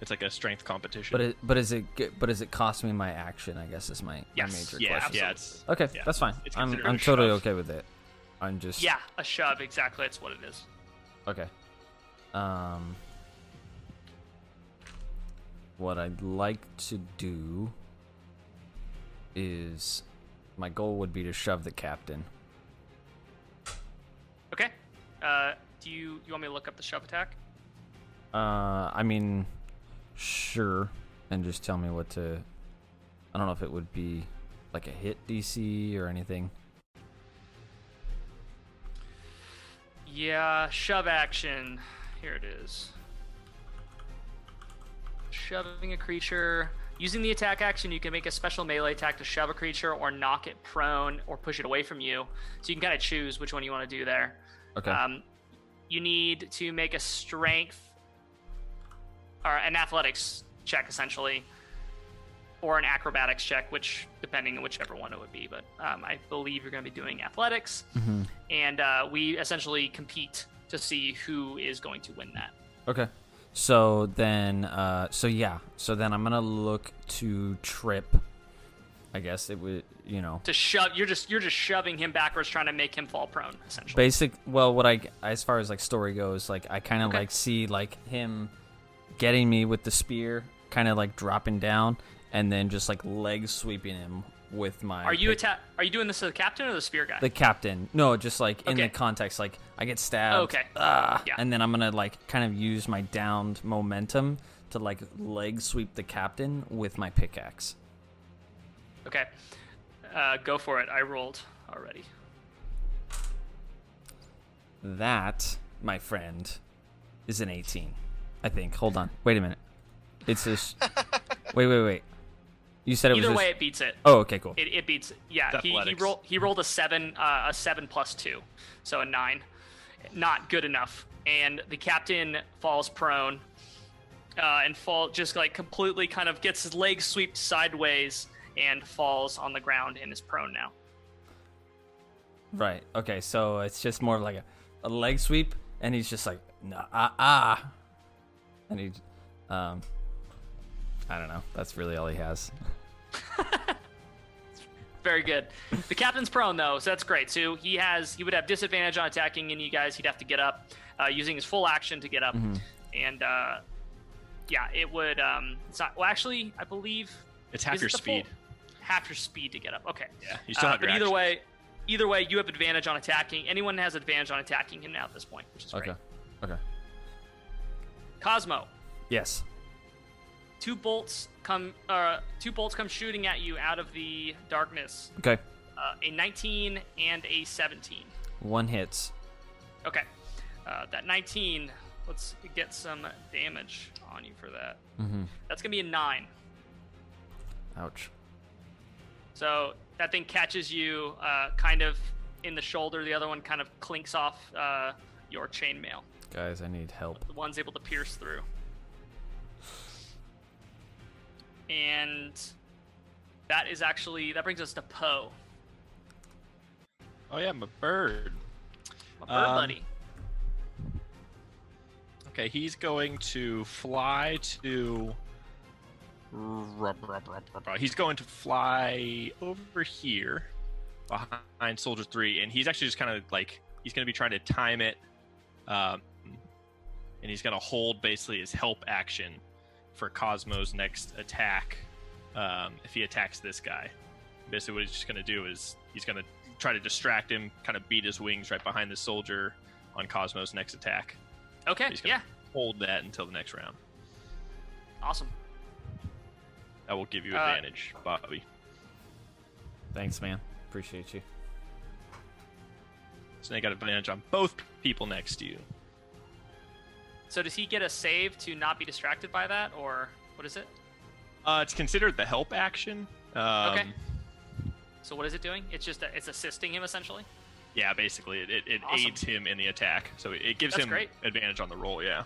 It's like a strength competition. But it, but is it g- but is it cost me my action? I guess is my, my Yes. major yeah, question. yeah, it's Okay, yeah. that's fine. It's I'm I'm totally shove. okay with it. I'm just Yeah, a shove. Exactly, that's what it is. Okay. Um what I'd like to do is my goal would be to shove the captain. Okay. Uh, do you you want me to look up the shove attack? Uh I mean sure and just tell me what to I don't know if it would be like a hit DC or anything. Yeah, shove action. Here it is. Shoving a creature. Using the attack action, you can make a special melee attack to shove a creature or knock it prone or push it away from you. So you can kind of choose which one you want to do there. Okay. Um, you need to make a strength or an athletics check, essentially, or an acrobatics check, which depending on whichever one it would be. But um, I believe you're going to be doing athletics, Mhm. and uh, we essentially compete to see who is going to win that. Okay. So then, uh, so yeah, so then I'm gonna look to trip. I guess it would, you know, To shove, you're just you're just shoving him backwards, trying to make him fall prone, essentially. basic. Well, what I, as far as like story goes, like I kind of Okay. like see like him getting me with the spear, kind of like dropping down, and then just like leg sweeping him with my. Are you pick- attack? Are you doing this to the captain or the spear guy? the captain? No, just like in the context, like I get stabbed. Okay. ah, Yeah. And then I'm gonna like kind of use my downed momentum to like leg sweep the captain with my pickaxe. okay, uh, go for it. I rolled already. That, my friend, is an 18. I think. Hold on. Wait a minute. It's this. <laughs> wait, wait, wait. You said it was. Either this- way, it beats it. Oh, okay, cool. It, it beats. Yeah, he, he rolled. He rolled a seven, uh, a seven plus two, so a nine. Not good enough, and the captain falls prone, uh, and fall just like completely kind of gets his legs swept sideways and falls on the ground and is prone now. Right. Okay. So it's just more of like a, a leg sweep, and he's just like, nah, ah, ah, and he, um, I don't know. That's really all he has. <laughs> Very good. The captain's prone though, so that's great. So he has he would have disadvantage on attacking any you guys. He'd have to get up, uh, using his full action to get up, and uh, yeah, it would. Um, it's not. Well, actually, I believe It's half your it the full- speed. half your speed to get up. Okay. Yeah, you still Uh, have your but either action. way, either way, you have advantage on attacking. Anyone has advantage on attacking him now at this point, which is great. Okay. Okay. Cosmo, Yes. Two bolts come. Uh, two bolts come shooting at you out of the darkness. Okay. Uh, a 19 and a 17. One hits. Okay. Uh, that 19. Let's get some damage on you for that. Mm-hmm. That's gonna be a nine. Ouch. So that thing catches you uh, kind of in the shoulder. The other one kind of clinks off uh, your chainmail. Guys, I need help. the one's able to pierce through. And that is actually that brings us to Poe, Oh yeah, a bird. my bird Um, buddy. Okay, he's going to fly to. He's going to fly over here behind Soldier 3, and he's actually just kind of like. He's going to be trying to time it. Um, and he's going to hold basically his help action for Cosmo's next attack um, if he attacks this guy. Basically, what he's just going to do is he's going to try to distract him, kind of beat his wings right behind the soldier on Cosmo's next attack Okay, he's gonna- yeah, hold that until the next round. awesome. That will give you Uh, advantage, Bobby. Thanks, man. Appreciate you. So now you got advantage on both people next to you. So does he get a save to not be distracted by that, or what is it? Uh, it's considered the help action. Um, Okay. So what is it doing? It's just it's assisting him essentially. Yeah, basically, it, it, it Awesome. aids him in the attack, so it, it gives That's him great. advantage on the roll. Yeah.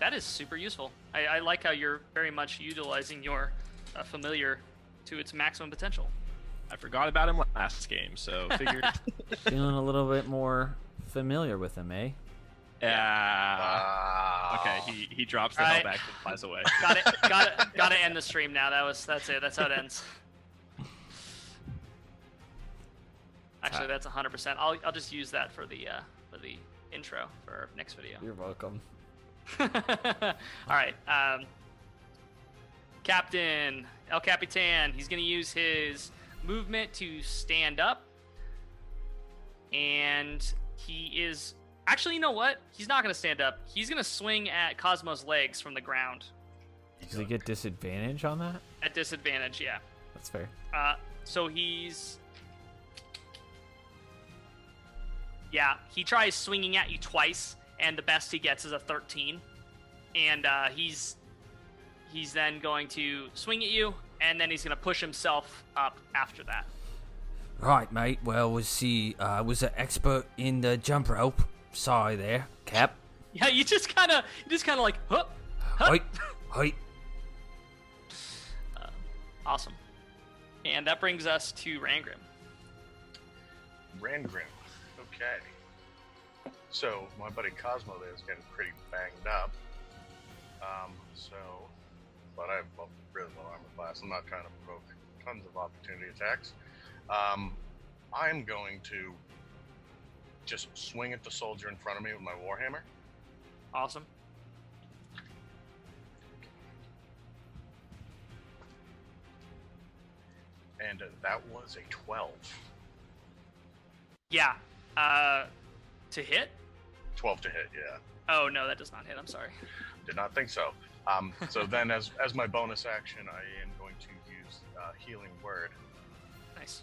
That is super useful. I, I like how you're very much utilizing your uh, familiar to its maximum potential. I forgot about him last game, so figured. <laughs> <laughs> Feeling a little bit more familiar with him, eh? Yeah. Wow. okay, he, he drops the Alright. help action, and flies away. Got it. <laughs> Got it. Got to end the stream now. That was that's it. That's how it ends. Actually, that's 100%. I'll I'll just use that for the uh, for the intro for our next video. You're welcome. <laughs> All right. Um, Captain El Capitan, he's going to use his movement to stand up. And he is. Actually, you know what? He's not going to stand up. He's going to swing at Cosmo's legs from the ground Does he get disadvantage on that? at disadvantage, yeah. That's fair. Uh, so he's. Yeah, he tries swinging at you twice, and the best he gets is a 13. And uh, he's he's then going to swing at you, and then he's going to push himself up after that. Right, mate. Well, was he uh, was an expert in the jump rope? Sorry there, Cap. Yeah, you just kind of you just kind of like, huh, huh. Hi, hi. awesome. And that brings us to Rangrim. Rangrim. Okay. So my buddy Cosmo there is getting pretty banged up. Um, so, but I have a really low armor class. I'm not trying to provoke tons of opportunity attacks. Um, I'm going to just swing at the soldier in front of me with my warhammer. Awesome. and uh, that was a 12. Yeah. Uh, to hit? 12 to hit, yeah. Oh no, that does not hit. I'm sorry. Did not think so. Um, so then, as as my bonus action, I am going to use uh, healing word Nice.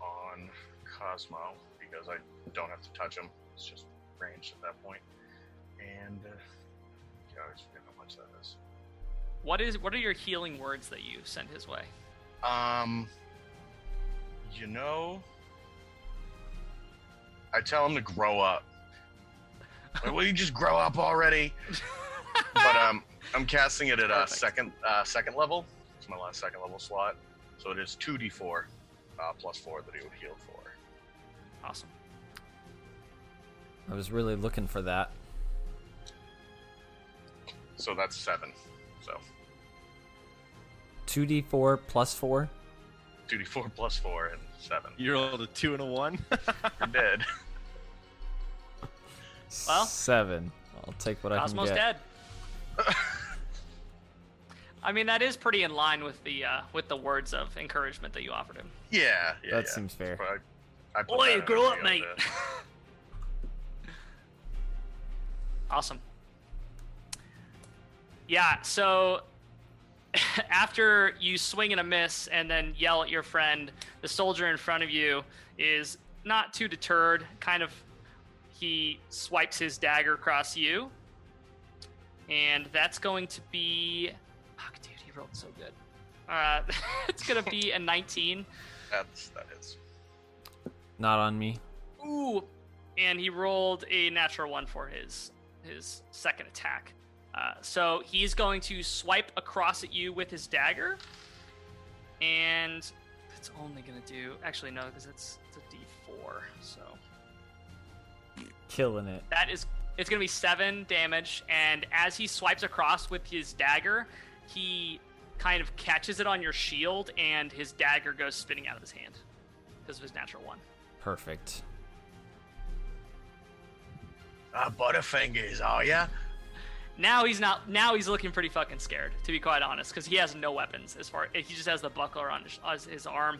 on Cosmo because I don't have to touch him. It's just ranged at that point. And uh, yeah, I always forget how much that is. What is what are your healing words that you send his way? Um, you know, I tell him to grow up. <laughs> Like, Will you just grow up already? but um, I'm casting it at a Perfect. second uh, second level. It's my last second level slot, so it is two d4 uh, plus four that he would heal for. Awesome. I was really looking for that. So that's seven. So 2d4 plus 4. two d4 plus four and seven. You rolled a two and a one. <laughs> You're dead. Well, 7. I'll take what Cosmo's I can get. Cosmo's dead. <laughs> I mean, that is pretty in line with the uh, with the words of encouragement that you offered him. Yeah, yeah. That yeah. seems fair. But I, I put Oi, grow up, mate. <laughs> awesome. Yeah, so <laughs> after you swing and a miss and then yell at your friend, the soldier in front of you is not too deterred. Kind of, he swipes his dagger across you. And that's going to be. Fuck, dude, he rolled so good. Uh, <laughs> it's going to be a 19. That's that is. Not on me. Ooh, and he rolled a natural one for his his second attack. Uh, so he's going to swipe across at you with his dagger, and it's only going to do. Actually, no, because it's, it's a D4. So Killing it. that is it's going to be seven damage. And as he swipes across with his dagger, he kind of catches it on your shield, and his dagger goes spinning out of his hand because of his natural one. Perfect. Uh, Butterfingers, are ya? Now he's not. Now he's looking pretty fucking scared, to be quite honest, because he has no weapons. As far he just has the buckler on his, on his arm,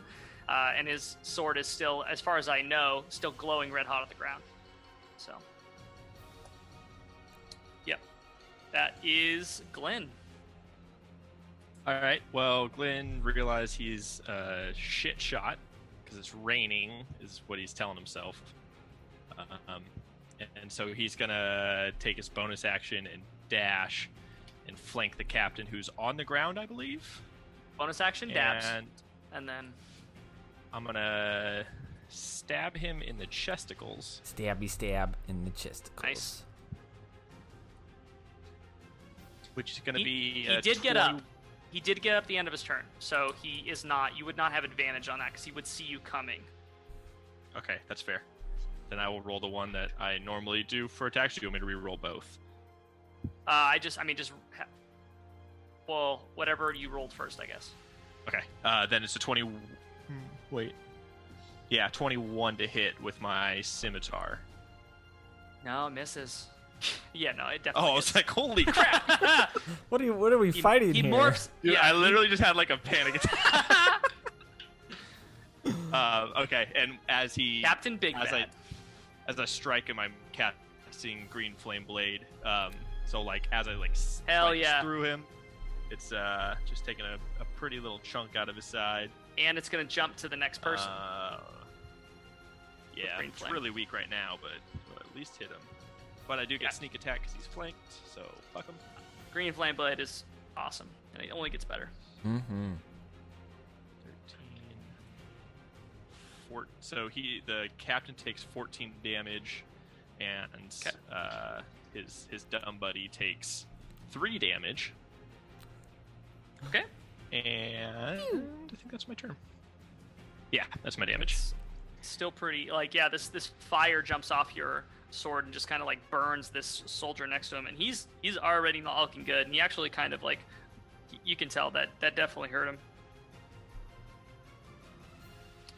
uh, and his sword is still, as far as I know, still glowing red hot on the ground. So, yep, that is Glenn. All right. Well, Glenn realized he's uh, shit shot because it's raining, is what he's telling himself. Um, and so he's gonna take his bonus action and dash and flank the captain, who's on the ground, I believe. Bonus action dabs, And and then I'm gonna stab him in the chesticles. Stabby stab in the chest. Nice. which is going to he, be. he did get up. He did get up the end of his turn, so he is not. You would not have advantage on that because he would see you coming. Okay, that's fair. Then I will roll the one that I normally do for attacks. Do you want me to re-roll both? Uh, I just, I mean, just, ha- well, whatever you rolled first, I guess. Okay. Uh, then it's a twenty. Wait. Yeah, twenty-one to hit with my scimitar. No, misses. <laughs> yeah, no, it Oh, definitely. I was like, holy <laughs> crap! crap! <laughs> What are you? What are we he, fighting he here? morphs. Dude, yeah, I he- literally just had like a panic attack. uh, okay, and as he Captain Big as Bad. I as I strike him, I'm casting Green Flame Blade. Um, so like as I like Hell yeah. through him, it's uh just taking a, a pretty little chunk out of his side. and it's gonna jump to the next person. Uh, yeah, it's really weak right now, but we'll at least hit him. But I do get Yeah. sneak attack because he's flanked, so fuck him. Green Flame Blade is awesome, and it only gets better. Mm-hmm. 13 four, so he the captain takes 14 damage and Okay. uh, his his dumb buddy takes 3 damage Okay. and I think that's my turn. Yeah, that's my damage. It's still pretty like yeah. This this fire jumps off your sword and just kind of like burns this soldier next to him, and he's he's already not looking good. And he actually kind of like you can tell that that definitely hurt him.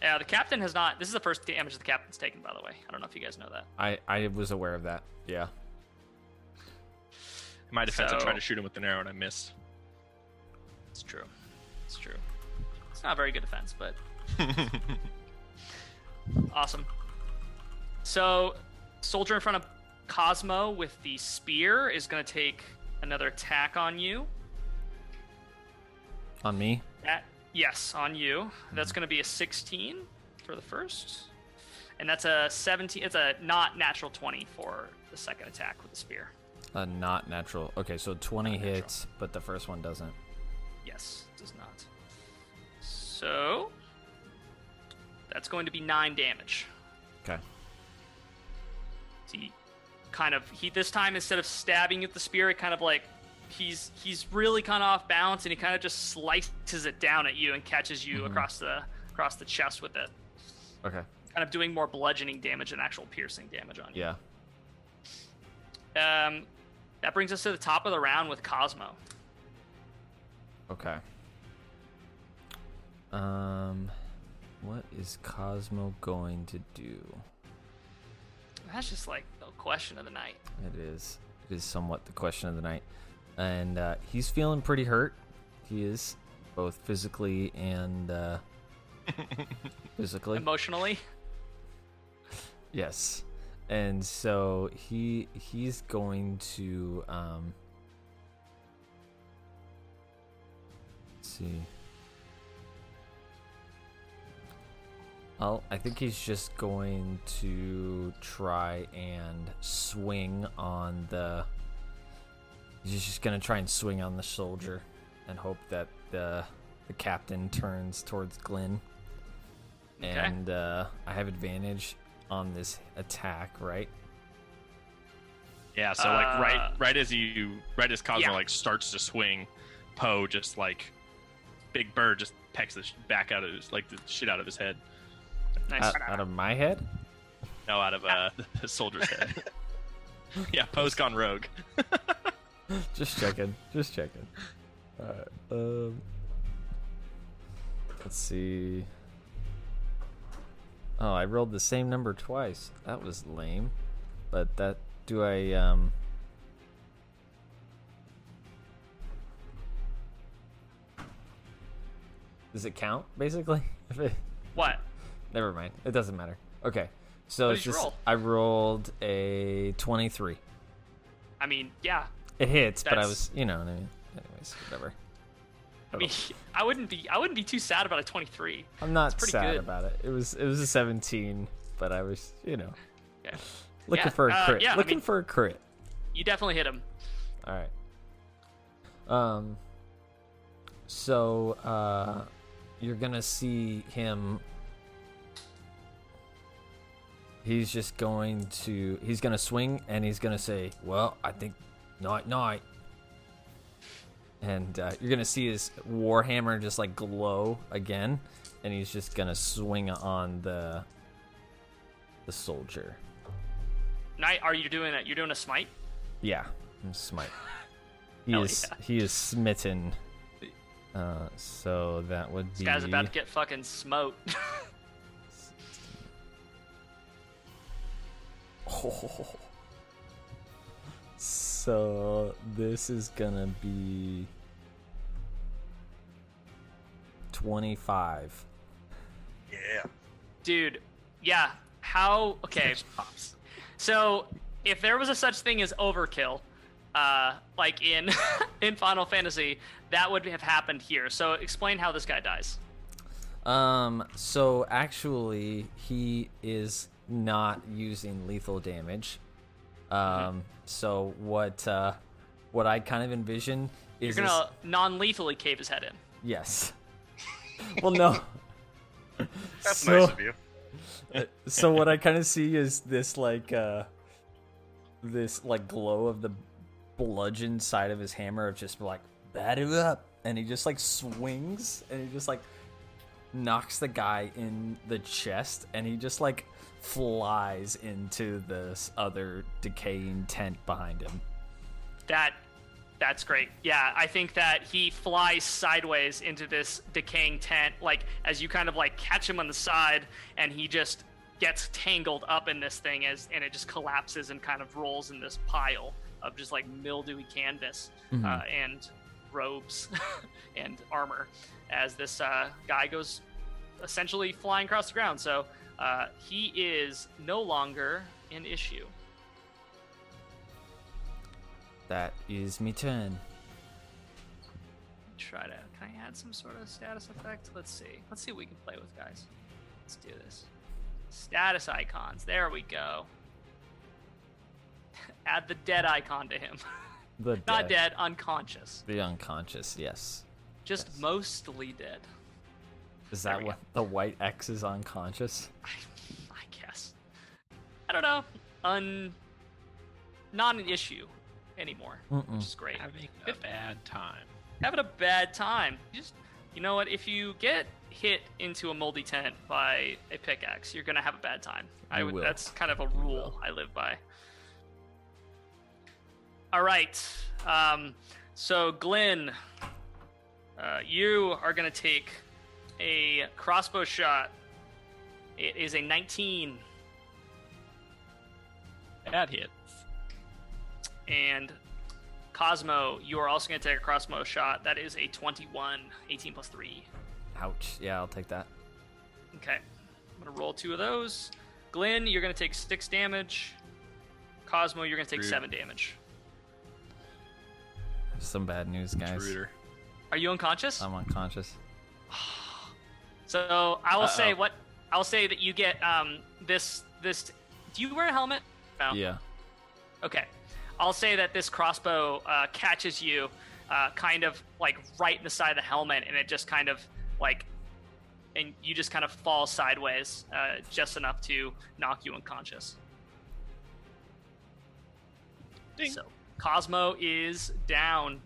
Yeah, the captain has not. This is the first damage the captain's taken, by the way. I don't know if you guys know that. I I was aware of that. Yeah. In my defense, I tried to shoot him with an arrow and I missed. It's true. It's true. It's not a very good defense, but <laughs> awesome. So, soldier in front of Cosmo with the spear is going to take another attack on you. On me. That yes, on you. That's going to be a 16 for the first, and that's a 17. It's a not natural 20 for the second attack with the spear. Uh, not natural. Okay, so 20 Not natural. hits, but the first one doesn't. Yes, it does not. So that's going to be nine damage. He kind of he this time instead of stabbing with the spear, it kind of like he's he's really kind of off balance and he kind of just slices it down at you and catches you Mhm. across the across the chest with it, Okay. kind of doing more bludgeoning damage than actual piercing damage on you. Yeah. Um, that brings us to the top of the round with Cosmo. Okay. Um, what is Cosmo going to do? That's just like the question of the night. It is. It is somewhat the question of the night, and uh, he's feeling pretty hurt. He is both physically and uh, <laughs> physically. Emotionally, Yes. And so he he's going to um let's see. Well, I think he's just going to try and swing on the He's just going to try and swing on the soldier and hope that the the captain turns towards Glenn. Okay. And uh, I have advantage on this attack, right? Yeah, so like right Uh, right as you right as Cosmo yeah. like starts to swing, Poe just like Big Bird just pecks the sh- back out of his like the shit out of his head. Nice. Out, out of my head? No, out of uh, <laughs> the soldier's head. <laughs> yeah, Poe's gone rogue. <laughs> Just checking. Just checking. Alright. Um. Let's see. Oh, I rolled the same number twice. That was lame. But that. Do I. Um. Does it count, basically? What? Never mind. It doesn't matter. Okay. So it's just. roll? I rolled a 23. I mean, yeah. It hits, but I was, you know, I anyways, whatever. I mean, <laughs> I wouldn't be. I wouldn't be too sad about a 23. I'm not sad good. about it. It was it was a 17, but I was, you know, Yeah. looking Yeah, for a uh, crit. yeah, I looking mean- for a crit. You definitely hit him. All right. Um. So, uh, you're gonna see him. He's just going to. He's gonna swing and he's gonna say, "Well, I think night night." And uh, you're gonna see his warhammer just like glow again, and he's just gonna swing on the the soldier. Night. Are you doing it? You're doing a smite. Yeah, I'm smite. <laughs> He Hell is yeah. he is smitten. Uh, so that would This be. guy's about to get fucking <laughs> smote. So this is gonna be twenty-five. Yeah. Dude, yeah. How? Okay. So, if there was a such thing as overkill, uh, like in <laughs> in Final Fantasy, that would have happened here. So, explain how this guy dies. Um. So actually, he is not using lethal damage. Mm-hmm. Um. So what? Uh, what I kind of envision is You're gonna non-lethally cave his head in. yes. <laughs> well, no. That's So- nice of you. so what I kind of see is this like uh this like glow of the bludgeon side of his hammer of just like batter up and he just like swings and he just like knocks the guy in the chest and he just like flies into this other decaying tent behind him. That that's great. Yeah, I think that he flies sideways into this decaying tent, like as you kind of like catch him on the side, and he just gets tangled up in this thing as and it just collapses and kind of rolls in this pile of just like mildewy canvas Mm-hmm. uh, and robes <laughs> and armor as this uh, guy goes essentially flying across the ground. So uh, he is no longer an issue. That is me turn. try to can I add some sort of status effect? Let's see. Let's see what we can play with guys. Let's do this. Status icons. There we go. <laughs> add the dead icon to him. The <laughs> Not dead, unconscious. The unconscious, yes. Just Yes. mostly dead. Is that we what the white X is unconscious? I, I guess. I don't know. Un not an issue anymore. Mm-mm. Which is great. Having a bad time. having a bad time. You Just you know what? If you get hit into a moldy tent by a pickaxe, you're gonna have a bad time. I You would. will. That's kind of a rule I live by. All right. Um, so Glenn, uh, you are gonna take a crossbow shot. It is a 19, That hits. and Cosmo, you are also gonna take a crossbow shot. That is a 21, 18 plus three. Ouch. Yeah, I'll take that. Okay. I'm gonna roll two of those. Glenn, you're gonna take six damage. Cosmo, you're gonna take Rude. seven damage. Some bad news, guys. Intruder. Are you unconscious? I'm unconscious. <sighs> so I will say Uh-oh. what I will say that you get um this this. Do you wear a helmet? No. Yeah. Okay. I'll say that this crossbow uh, catches you, uh, kind of like right in the side of the helmet, and it just kind of like, and you just kind of fall sideways, uh, just enough to knock you unconscious. Ding. So Cosmo is down,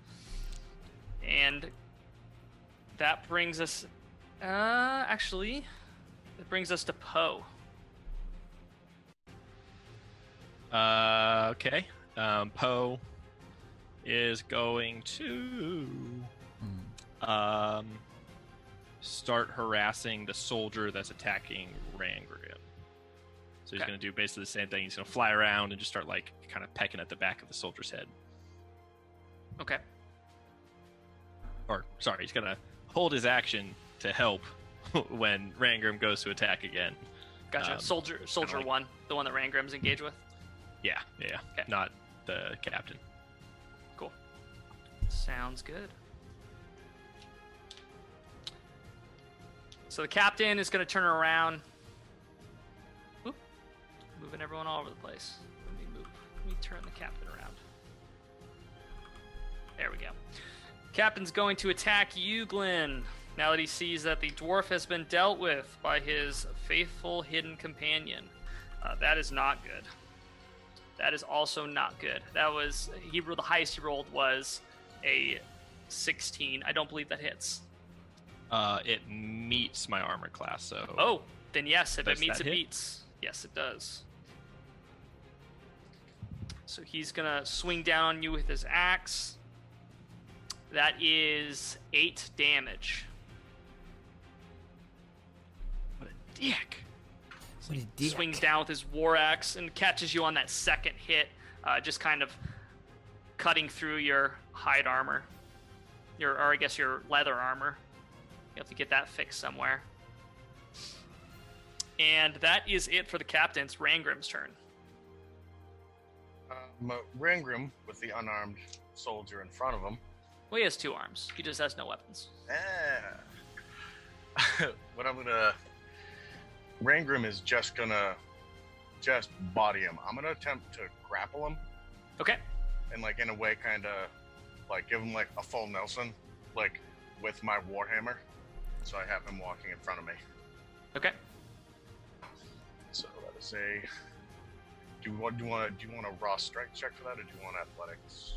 and that brings us. Uh, actually, it brings us to Poe. Uh, okay. Um, Poe is going to Hmm. um, start harassing the soldier that's attacking Rangrim. So he's Okay. going to do basically the same thing. He's going to fly around and just start like kind of pecking at the back of the soldier's head. Okay. Or sorry, he's going to hold his action to help <laughs> when Rangrim goes to attack again. Gotcha. Um, soldier, soldier like- one, the one that Rangrim's engaged with. Yeah, yeah, Okay. not the captain. Cool. Sounds good. So the captain is going to turn around. Oop. Moving everyone all over the place. Let me move. Let me turn the captain around. There we go. Captain's going to attack you, Glenn. Now that he sees that the dwarf has been dealt with by his faithful hidden companion. Uh, that is not good. That is also not good. That was he rolled the highest he rolled was a 16. I don't believe that hits. Uh, it meets my armor class, so Oh, then yes, if Does it meets, it hit? beats. Yes, it does. So he's gonna swing down on you with his axe. That is eight damage. What a dick. What a dick. Swings down with his war axe and catches you on that second hit, uh, just kind of cutting through your hide armor, your or I guess your leather armor. You have to get that fixed somewhere. And that is it for the captain's Rangrim's turn. Um, Rangrim, with the unarmed soldier in front of him, Well, he has two arms. He just has no weapons. Ah. <laughs> what I'm gonna. Rangrim is just gonna just body him. I'm gonna attempt to grapple him Okay. and, like, in a way, kind of like give him like a full Nelson, like with my warhammer. So I have him walking in front of me. Okay. So that is a. Do you want? Do you want? Do you want a raw strength check for that, or do you want athletics?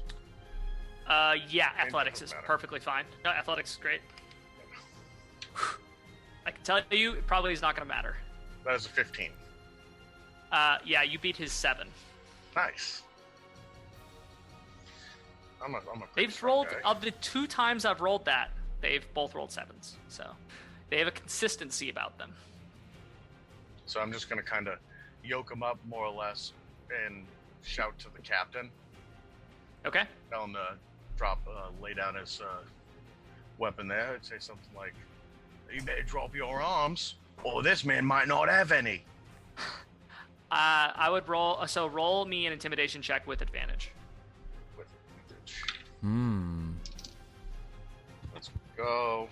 Uh, yeah, It athletics is matter. perfectly fine. No, athletics is great. <sighs> I can tell you, it probably is not going to matter. That is a 15. Uh, yeah, you beat his seven. Nice. I'm a. I'm a. They've rolled guy. of the two times I've rolled that. They've both rolled sevens, so they have a consistency about them. So I'm just gonna kind of yoke him up more or less and shout to the captain, Okay. tell him to drop, uh, lay down his uh, weapon there, and say something like, "You better drop your arms, or this man might not have any." Uh, I would roll. uh, So roll me an intimidation check with advantage. With Hmm. let's go.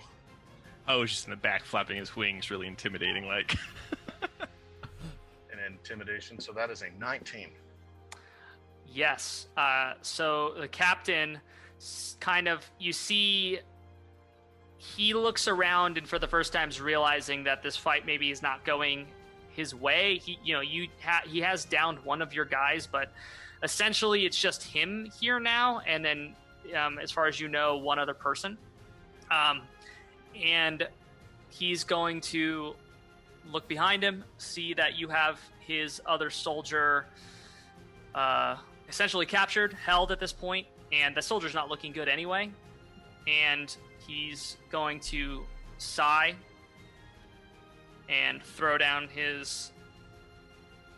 Oh, he's just in the back flapping his wings, really intimidating. Like, <laughs> An intimidation. So that is a 19. Yes. Uh, so the captain kind of, you see, he looks around and for the first time is realizing that this fight maybe is not going his way. He, you know, you ha- he has downed one of your guys, but essentially it's just him here now, and then um, as far as you know, one other person. Um, and he's going to look behind him, see that you have his other soldier uh, essentially captured, held at this point, and the soldier's not looking good anyway. And he's going to sigh and throw down his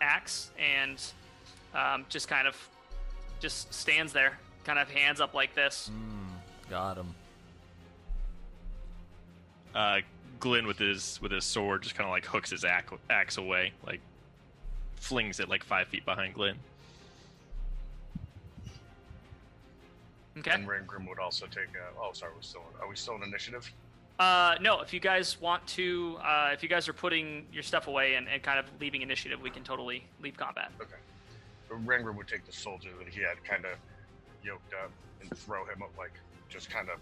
axe and um, just kind of just stands there, kind of hands up like this. Hmm. Got him. uh, Glenn with his with his sword just kind of like hooks his axe, axe away, like flings it like five feet behind Glenn. Okay. And Rangrim would also take. A, oh, sorry. We're still. Are we still in initiative? Uh, no, if you guys want to, uh, if you guys are putting your stuff away and, and kind of leaving initiative, we can totally leave combat. Okay. Rangrim would take the soldier that he had kind of yoked up and throw him up, like just kind of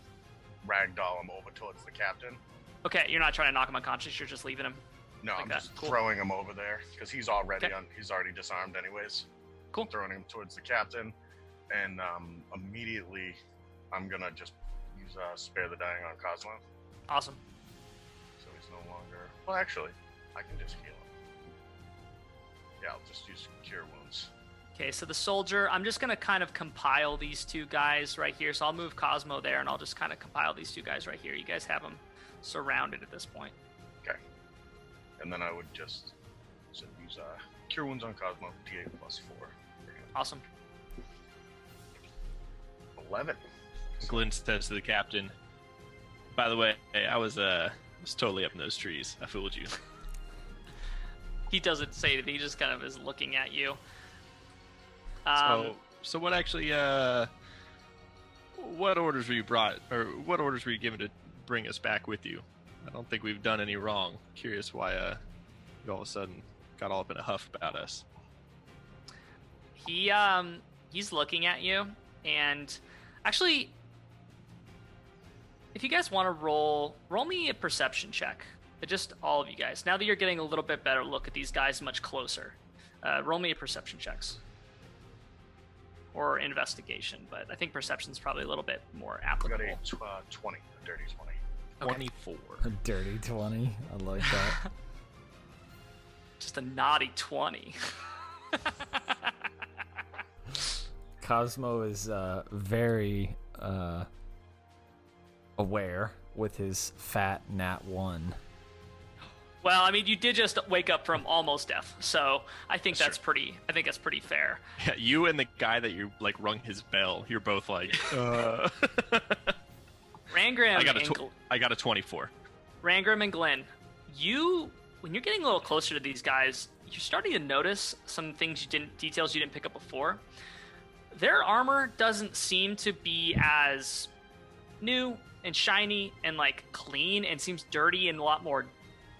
ragdoll him over towards the captain. Okay, you're not trying to knock him unconscious. You're just leaving him. No, Like I'm that. just Cool. throwing him over there because he's already Okay. on. He's already disarmed, anyways. Cool. Throwing him towards the captain, and um, immediately I'm gonna just use uh, spare the dying on Cosmo, Awesome. so he's no longer. Well, actually, I can just heal him. Yeah, I'll just use cure wounds. Okay, so the soldier, I'm just to kind of compile these two guys right here. So I'll move Cosmo there and I'll just kind of compile these two guys right here. You guys have them surrounded at this point. Okay, and then I would just so use uh, cure wounds on Cosmo, D8 plus four. Awesome. Eleven. Glenn says to the captain, "By the way, I was uh was totally up in those trees. I fooled you." <laughs> He doesn't say anything, he just kind of is looking at you. Um, so, so what actually? uh What orders were you brought, or what orders were you given to bring us back with you? I don't think we've done any wrong. Curious why uh you all of a sudden got all up in a huff about us. he um he's looking at you and actually if you guys want to roll roll me a perception check Uh, just all of you guys now that you're getting a little bit better look at these guys much closer uh, roll me a perception checks or investigation but i think perception's probably a little bit more I got applicable a tw- uh, twenty, a dirty twenty. Okay. Twenty-four. A dirty 20. I like that. <laughs> just a naughty 20 <laughs> Cosmo is uh, very uh, aware with his fat nat 1. well i mean you did just wake up from almost death so i think That's that's pretty i think that's pretty fair Yeah, you and the guy that you like rung his bell. You're both like, <laughs> uh... Rangrim I got a and tw- I got a twenty-four. Rangrim and Glenn, you when you're getting a little closer to these guys, you're starting to notice some things you didn't details you didn't pick up before. Their armor doesn't seem to be as new and shiny and like clean and seems dirty and a lot more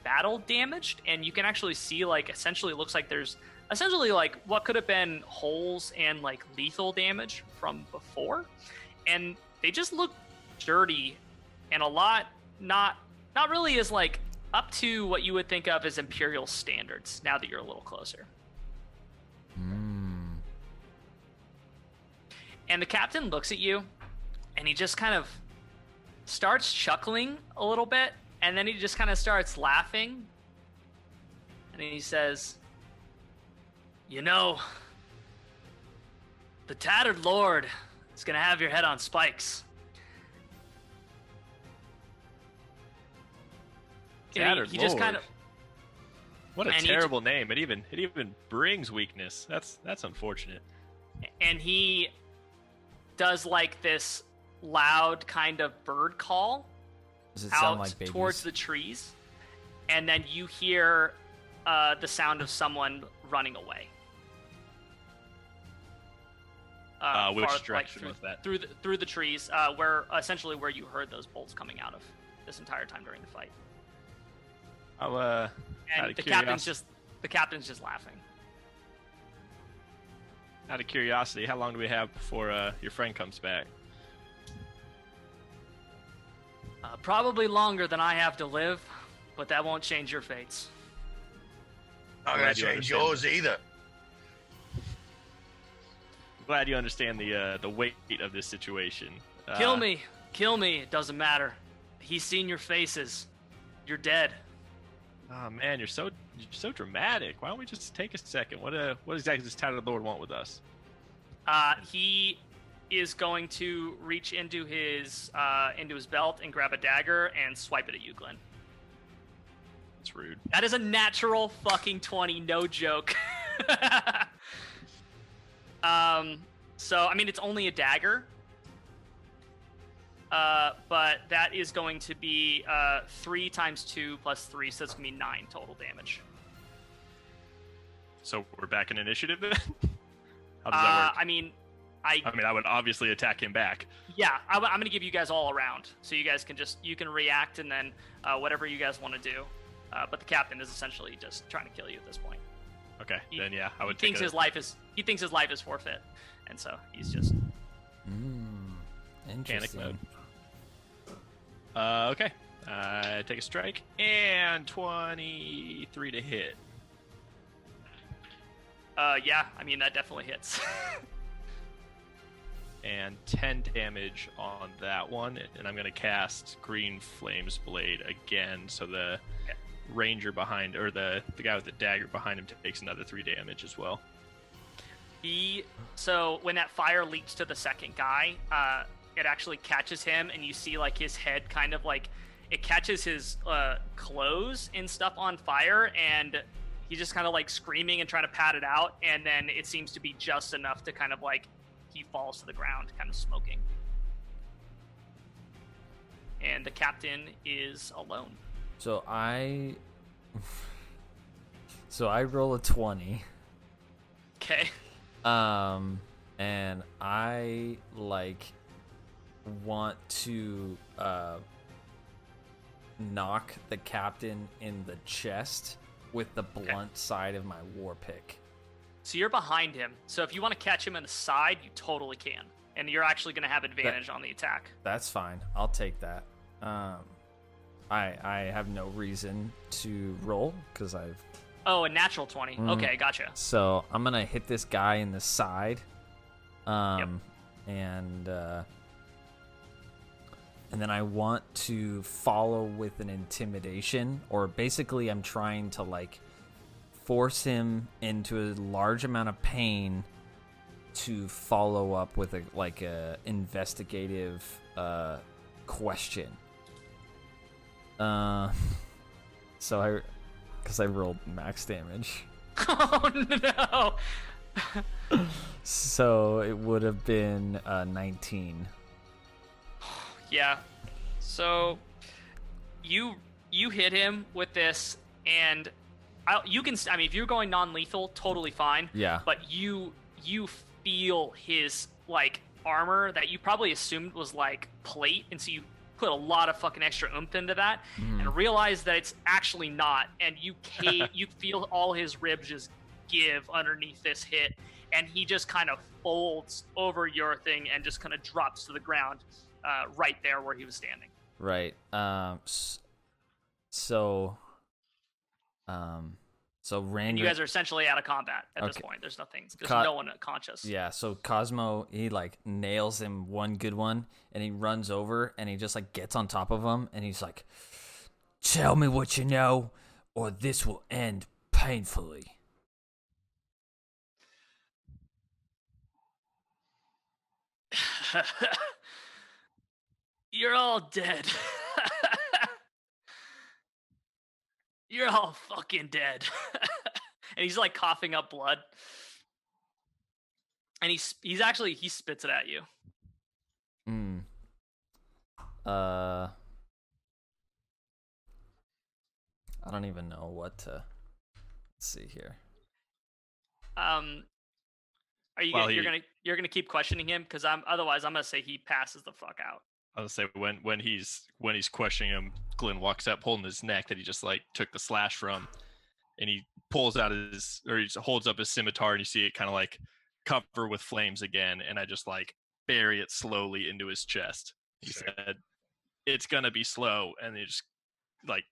battle damaged. And you can actually see like essentially looks like there's essentially like what could have been holes and like lethal damage from before. And they just look dirty and a lot not not really as like up to what you would think of as imperial standards now that you're a little closer and the captain looks at you and he just kind of starts chuckling a little bit and then he just kind of starts laughing and he says you know the tattered lord is going to have your head on spikes And he- Tattered he, just kind of What a And he terrible name! It even it even brings weakness. That's that's unfortunate. and he does like this loud kind of bird call Does it out sound like towards the trees, and then you hear uh, the sound of someone running away. Uh, which far- like, direction through, was that? Through the, through the trees, uh, where essentially where you heard those bolts coming out of this entire time during the fight. I'll uh, And Out of the captain's just the captain's just laughing. Out of curiosity, how long do we have before uh, your friend comes back? Uh, probably longer than I have to live, but that won't change your fates. Not Glad gonna you change understand. yours either. Glad you understand the uh, the weight of this situation. Kill Uh, me, kill me. It doesn't matter. He's seen your faces. You're dead. Oh man, you're so you're so dramatic. Why don't we just take a second? What uh, what exactly does Tattered Lord want with us? Uh, he is going to reach into his uh, into his belt and grab a dagger and swipe it at you, Glenn. That's rude. That is a natural fucking twenty, no joke. <laughs> um, so I mean, it's only a dagger. Uh, but that is going to be uh, three times two plus three, so that's gonna be nine total damage. So we're back in initiative then. <laughs> How does Uh, that work? I mean, I I mean, I would obviously attack him back. Yeah, I, am going to give you guys all around, so you guys can just you can react and then uh, whatever you guys want to do. Uh, but the captain is essentially just trying to kill you at this point. Okay, He- then yeah, I He would thinks take a, his life is he thinks his life is forfeit, and so he's just Mm. Interesting. mode. Uh, okay. Uh, take a strike and twenty-three to hit. Uh, yeah. I mean that definitely hits. <laughs> and 10 damage on that one. And I'm going to cast Green Flames Blade again. So the ranger behind, or the, the guy with the dagger behind him, takes another 3 damage as well. He so when that fire leaps to the second guy, uh, it actually catches him, and you see like his head kind of like it catches his uh, clothes and stuff on fire, and he's just kind of like screaming and trying to pat it out, and then it seems to be just enough to kind of like he falls to the ground, kind of smoking. And the captain is alone. So I. <laughs> So I roll a 20. Okay. Um, and I like want to uh knock the captain in the chest with the blunt side of my war pick. So you're behind him. So if you want to catch him in the side, you totally can. And you're actually going to have advantage on the attack. That's fine. I'll take that. Um, I I have no reason to roll because I've Oh, a natural 20. Mhm. Okay, gotcha. So I'm gonna hit this guy in the side, um, and uh, and then I want to follow with an intimidation, or basically I'm trying to like force him into a large amount of pain to follow up with a like a investigative uh, question. Uh, <laughs> so I, because I rolled max damage. <laughs> Oh, no. <laughs> So it would have been uh, 19. Yeah. So you you hit him with this, and I, you can. I mean, if you're going non-lethal, totally fine. Yeah. But you you feel his like armor that you probably assumed was like plate, and so you put a lot of fucking extra oomph into that, mm-hmm. and realize that it's actually not, and you ca- <laughs> you feel all his ribs just give underneath this hit, and he just kind of folds over your thing and just kind of drops to the ground uh, right there where he was standing. Right. Um. So. Um. So And Rand. you guys are essentially out of combat at this point. There's nothing. There's Cut. no one conscious. Yeah. So Cosmo he like nails him one good one, and he runs over and he just like gets on top of him, and he's like, "Tell me what you know, or this will end painfully." <laughs> You're all dead. <laughs> You're all fucking dead. <laughs> and he's like coughing up blood. And he's he's actually he spits it at you. Hmm. Uh. I don't even know what to. See here. Um are you Well, gonna, you're gonna you're gonna keep questioning him because I'm otherwise I'm gonna say he passes the fuck out. I was gonna say when when he's when he's questioning him, Glenn walks up holding his neck that he just like took the slash from, and he pulls out his or he just holds up his scimitar and you see it kind of like cover with flames again, and I just like bury it slowly into his chest. He Sick. said, "It's gonna be slow," and he just like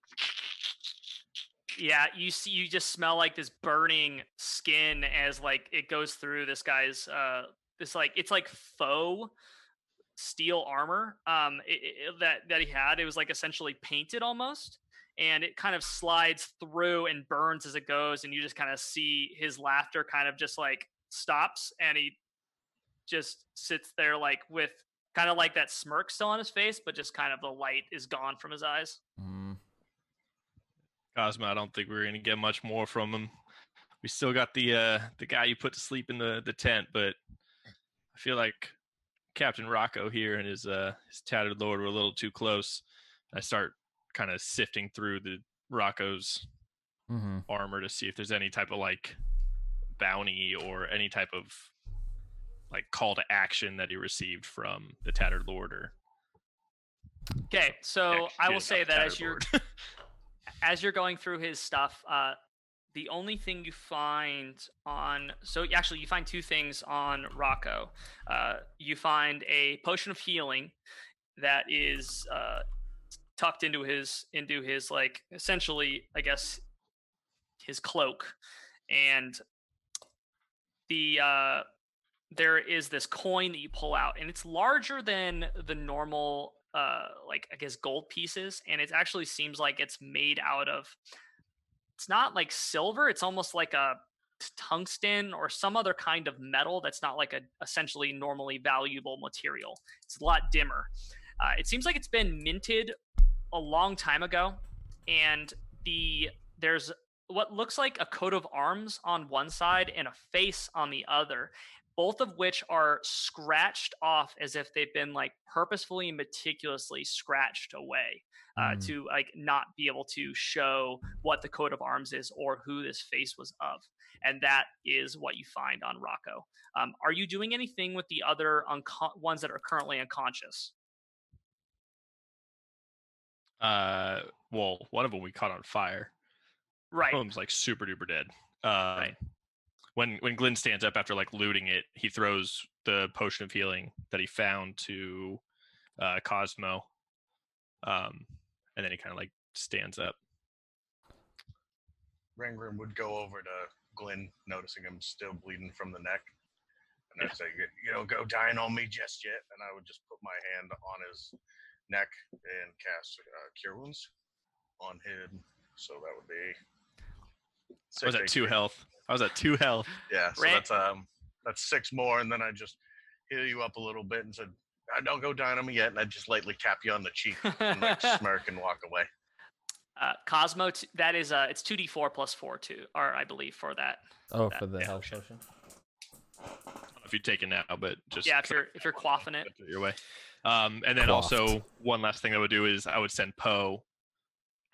Yeah, you see, you just smell like this burning skin as like it goes through this guy's uh this like it's like faux steel armor um it, it- that that he had. It was like essentially painted almost, and it kind of slides through and burns as it goes, and you just kind of see his laughter kind of just like stops, and he just sits there like with kind of like that smirk still on his face, but just kind of the light is gone from his eyes. Hmm. Cosmo. I don't think we're gonna get much more from him. We still got the uh the guy you put to sleep in the the tent, but I feel like Captain Rocco here and his uh his tattered lord were a little too close. I start kind of sifting through the Rocco's Mm-hmm. armor to see if there's any type of like bounty or any type of like call to action that he received from the tattered lord or Okay, so I will say that as you're <laughs> as you're going through his stuff, uh, the only thing you find on so actually you find two things on Rocco. Uh, you find a potion of healing that is uh, tucked into his into his like essentially, I guess, his cloak, and the uh, there is this coin that you pull out, and it's larger than the normal, uh, like I guess gold pieces, and it actually seems like it's made out of. It's not like silver; it's almost like a tungsten or some other kind of metal that's not like a essentially normally valuable material. It's a lot dimmer. Uh, it seems like it's been minted a long time ago, and the there's what looks like a coat of arms on one side and a face on the other both of which are scratched off as if they've been like purposefully meticulously scratched away uh, Mm. to like not be able to show what the coat of arms is or who this face was of and that is what you find on rocco um, are you doing anything with the other unco- ones that are currently unconscious Uh, well, one of them we caught on fire. right them's like super duper dead. Uh, When when Glenn stands up after like looting it, he throws the potion of healing that he found to uh, Cosmo, um, and then he kind of like stands up. Rangrim would go over to Glenn, noticing him still bleeding from the neck. And I'd say, "You- You don't go dying on me just yet. And I would just put my hand on his neck and cast uh, Cure Wounds on him. So that would be. I was at two HP. health. I was at two health. Yeah, so Ran- that's um that's six more, and then I just heal you up a little bit and said, "I don't go down on me yet," and I just lightly tap you on the cheek and like <laughs> smirk and walk away. uh, cosmo t- that is uh it's 2d4 plus 4 too or i believe for that Oh, That- for the yeah, health potion. I don't know if you take it now, but just yeah if you're if you're quaffing it it your way. Um, and then Quaffed. also one last thing I would do is I would send Poe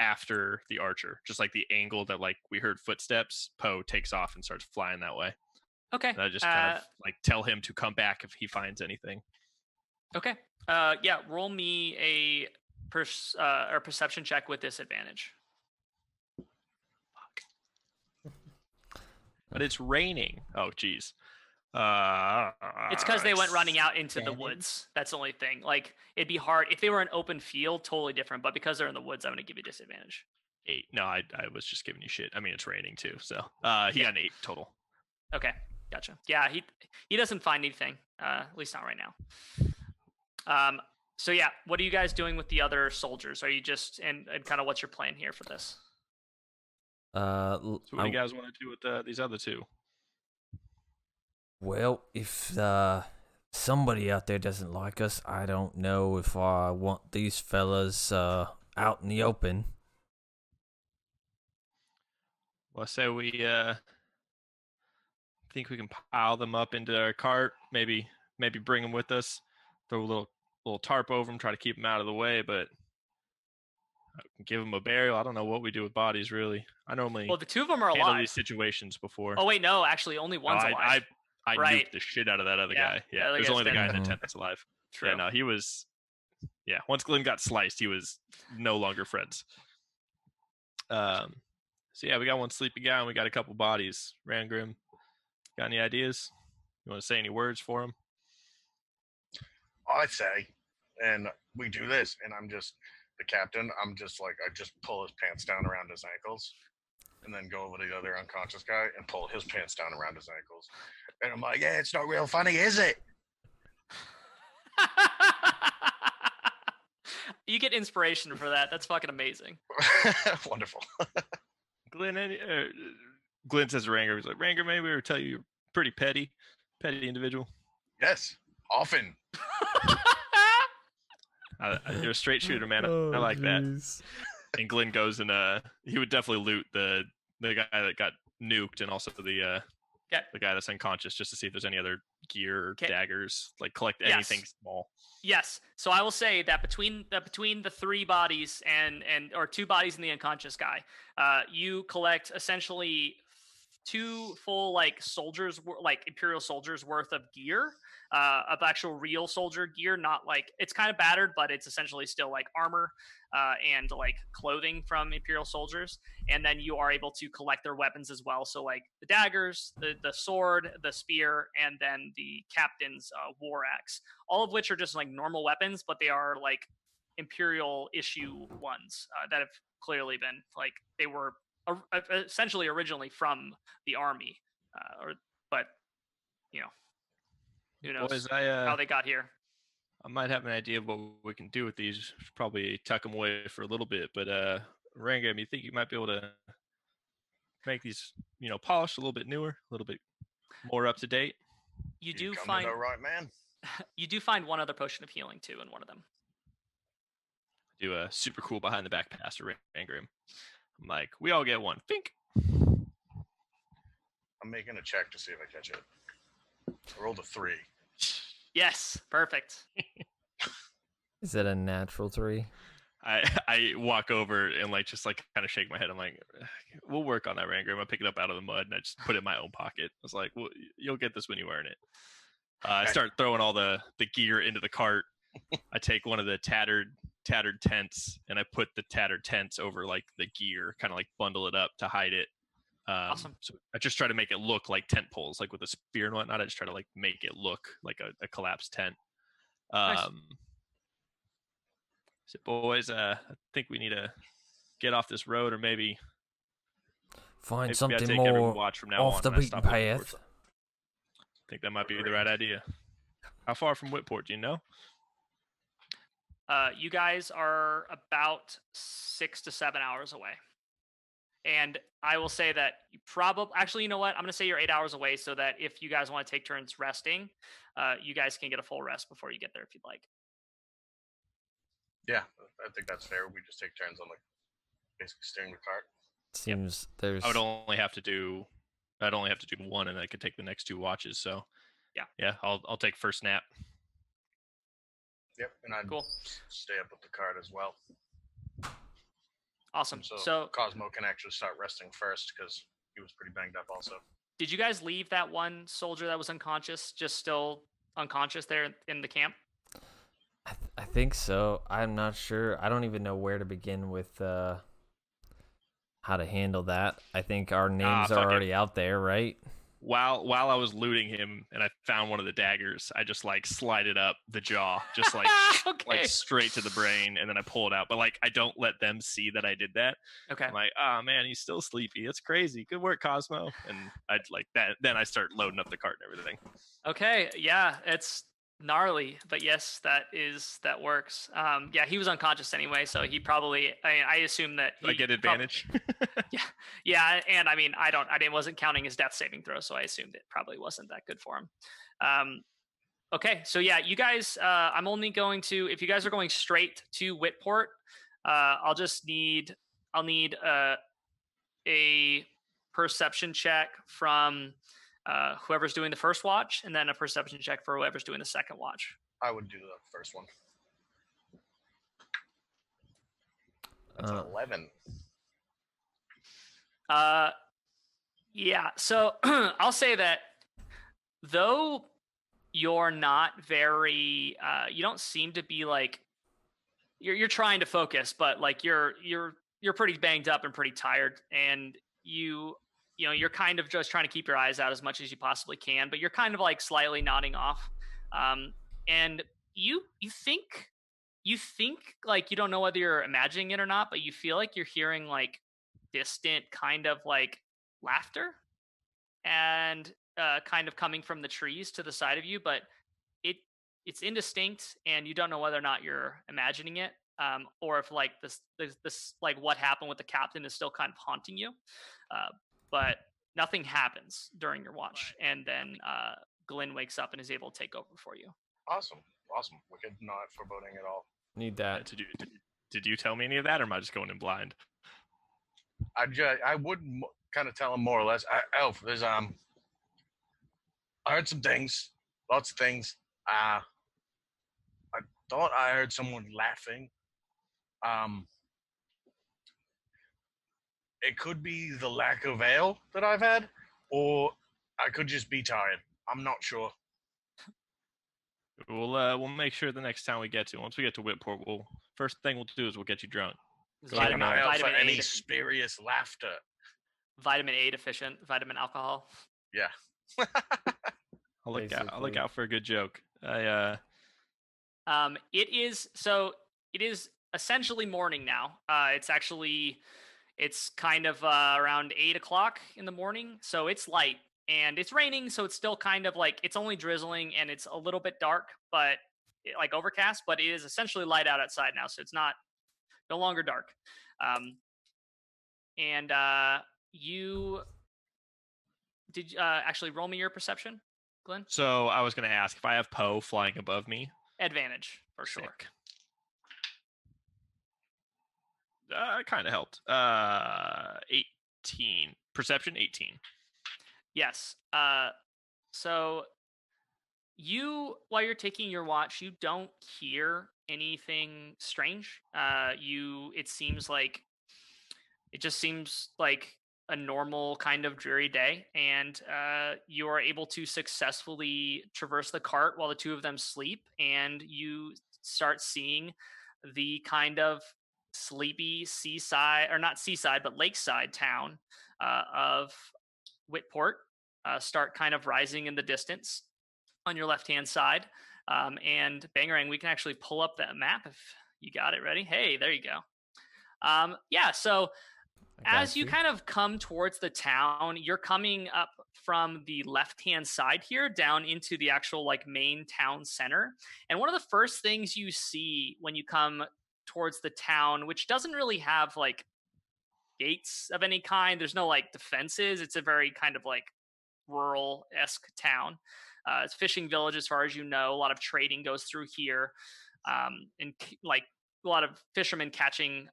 after the archer, just like the angle that like we heard footsteps. Poe takes off and starts flying that way. okay And I just kind uh, of like tell him to come back if he finds anything. Okay. Uh, yeah. Roll me a pers- uh, or perception check with disadvantage. But it's raining. Oh, geez. Uh, It's because they went running out into the woods. That's the only thing. Like it'd be hard if they were an open field, totally different. But because they're in the woods, I'm gonna give you disadvantage. eight. No, I, I was just giving you shit. I mean, it's raining too. So uh, he Yeah. got an eight total. Okay, gotcha. Yeah, he he doesn't find anything. Uh, at least not right now. Um. So yeah, what are you guys doing with the other soldiers? Are you just and, and kind of what's your plan here for this? Uh, So what do you guys want to do with uh, these other two? Well, if uh, somebody out there doesn't like us, I don't know if I want these fellas uh, out in the open. Well, I say we uh think we can pile them up into our cart. Maybe maybe bring them with us. Throw a little little tarp over them. Try to keep them out of the way, but give them a burial. I don't know what we do with bodies really. I normally Well, the two of them are handle alive. these situations before. Oh wait, no, actually, only No, I, alive. I I Right. nuked the shit out of that other Yeah, guy. Yeah, other there's guy's only the guy in the tent that's alive. True. Yeah, no, he was. Yeah, once Glenn got sliced, he was no longer friends. Um, so yeah, we got one sleepy guy and we got a couple bodies. Rangrim, got any ideas? You want to say any words for him? I say, and we do this, and I'm just the captain. I'm just like I just pull his pants down around his ankles, and then go over to the other unconscious guy and pull his pants down around his ankles, and I'm like, yeah, it's not real funny, is it? <laughs> you get inspiration for that. That's fucking amazing. <laughs> Wonderful. <laughs> Glenn, any, uh, Glenn says to Ranger, he's like, Ranger, maybe we ever tell you you're pretty petty, petty individual. Yes, often. I, I- you're a straight shooter, man. I- Oh, I like that. and Glenn goes and uh he would definitely loot the the guy that got nuked and also the uh Okay. the guy that's unconscious just to see if there's any other gear or Okay. daggers like collect Yes. anything small Yes. So I will say that between the between the three bodies and and or two bodies and the unconscious guy, uh, you collect essentially two full like soldiers like imperial soldiers worth of gear uh, of actual real soldier gear not like it's kind of battered but it's essentially still like armor uh, and like clothing from imperial soldiers. And then you are able to collect their weapons as well. So like the daggers the, the sword the spear and then the captain's uh, war axe. All of which are just like normal weapons, but they are like imperial issue ones uh, that have clearly been like they were uh, essentially originally from the army, uh, or but you know Who knows Boys, I uh, how they got here? I might have an idea of what we can do with these. Probably tuck them away for a little bit, but uh, Rangrim, you think you might be able to make these, you know, polished a little bit newer, a little bit more up to date? You do find the right man. <laughs> you do find one other potion of healing too in one of them. Do a super cool behind the back pass to Rangrim. I'm like, we all get one. Fink. I'm making a check to see if I catch it. I rolled a three. Yes, perfect. <laughs> Is it a natural three? I <laughs> I walk over and like just like kind of shake my head. I'm like, we'll work on that Rangrim. I pick it up out of the mud and I just put it in my own pocket. I was like, well, you'll get this when you earn it. Uh, I start throwing all the the gear into the cart. I take one of the tattered tattered tents and I put the tattered tents over like the gear, kind of like bundle it up to hide it. Um, Awesome. So I just try to make it look like tent poles, like with a spear and whatnot. I just try to like make it look like a, a collapsed tent. Um, Nice. so boys, uh, I think we need to get off this road, or maybe Find maybe something more watch from now off the beaten stop at Whitport. path. I think that might be the right idea. How far from Whitport do you know? Uh, you guys are about six to seven hours away. And I will say that you probably, actually, you know what? I'm going to say you're eight hours away so that if you guys want to take turns resting, uh, you guys can get a full rest before you get there if you'd like. Yeah, I think that's fair. We just take turns on like basically steering the cart. Seems there's I would only have to do. I'd only have to do one, and I could take the next two watches. So, Yeah. yeah, I'll I'll take first nap. Yep, and I'd Cool. stay up with the cart as well. Awesome. So, So, Cosmo can actually start resting first because he was pretty banged up also. did you guys leave that one soldier that was unconscious, just still unconscious there in the camp? I, th- I think so. I'm not sure. I don't even know where to begin with uh how to handle that. I think our names fuck are it. already out there, right? While while I was looting him, and I found one of the daggers, I just like slide it up the jaw, just like <laughs> okay. like straight to the brain, and then I pull it out. But like I don't let them see that I did that. okay. I'm like, oh man, he's still sleepy. It's crazy. Good work, Cosmo. And I'd like that. Then I start loading up the cart and everything. Okay, yeah, it's gnarly, but yes, that is that works. Um, yeah, he was unconscious anyway, so he probably. I, I assume that Do I get advantage. <laughs> yeah, Yeah. and I mean, I don't. I didn't wasn't counting his death saving throw, so I assumed it probably wasn't that good for him. Um, okay, so yeah, you guys. Uh, I'm only going to if you guys are going straight to Whitport. Uh, I'll just need. I'll need uh, a perception check from uh, whoever's doing the first watch, and then a perception check for whoever's doing the second watch. I would do the first one. That's Uh, an 11. Uh, yeah. So <clears throat> I'll say that though you're not very, uh, you don't seem to be like you're you're trying to focus, but like you're you're you're pretty banged up and pretty tired, and you you know you're kind of just trying to keep your eyes out as much as you possibly can, but you're kind of like slightly nodding off, um, and you you think you think like you don't know whether you're imagining it or not, but you feel like you're hearing like distant kind of like laughter and uh, kind of coming from the trees to the side of you but it it's indistinct and you don't know whether or not you're imagining it um, or if like this, this this like what happened with the captain is still kind of haunting you. Uh, but nothing happens during your watch and then uh, glenn wakes up and is able to take over for you Awesome. Awesome. Wicked. Not foreboding at all. Need Uh, that. did you did, did you tell me any of that, or am I just going in blind? I just, I would m- kind of tell him more or less. I, Elf, there's um, I heard some things, lots of things. Uh, I thought I heard someone laughing. Um, it could be the lack of ale that I've had, or I could just be tired. I'm not sure. We'll uh, we'll make sure the next time we get to once we get to Whitport, we'll first thing we'll do is we'll get you drunk. It's Keep Keep an an vitamin, eye out for vitamin, any a, def- spurious laughter. vitamin a deficient vitamin alcohol Yeah. <laughs> I'll look out. I'll look out for a good joke. I uh Um, it is so. It is essentially morning now. Uh, it's actually, it's kind of uh, around eight o'clock in the morning, so it's light. and it's raining, so it's still kind of like it's only drizzling and it's a little bit dark, but it- like overcast. But it is essentially light out outside now, so it's not no longer dark. Um, and uh, you did uh, actually roll me your perception, Glenn. So I was going to ask if I have Poe flying above me. Advantage for sure. Sick. Uh, kind of helped. Uh, 18. Perception, 18. Yes. Uh, so you, while you're taking your watch, you don't hear anything strange. Uh, you, it seems like it just seems like a normal kind of dreary day, and uh, you are able to successfully traverse the cart while the two of them sleep, and you start seeing the kind of sleepy seaside, or not seaside, but lakeside town uh, of Whitport uh, start kind of rising in the distance on your left hand side. Um, and Bangarang, we can actually pull up that map if you got it ready. Hey, there you go. Um, yeah, so as got you kind of come towards the town, you're coming up from the left hand side here down into the actual like main town center. And one of the first things you see when you come towards the town, which doesn't really have like gates of any kind, there's no like defenses. It's a very kind of like rural esque town. Uh, it's fishing village as far as you know. A lot of trading goes through here, um, and like a lot of fishermen catching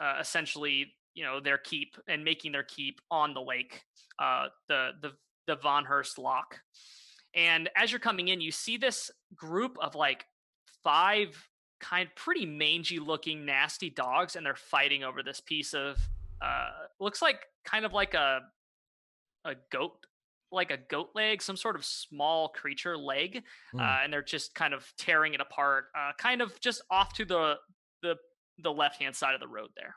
uh, essentially you know their keep and making their keep on the lake, uh, the the the Von Lock. And as you're coming in, you see this group of like five kind pretty mangy looking nasty dogs and they're fighting over this piece of uh looks like kind of like a a goat like a goat leg some sort of small creature leg Hmm. uh, and they're just kind of tearing it apart uh, kind of just off to the the the left hand side of the road there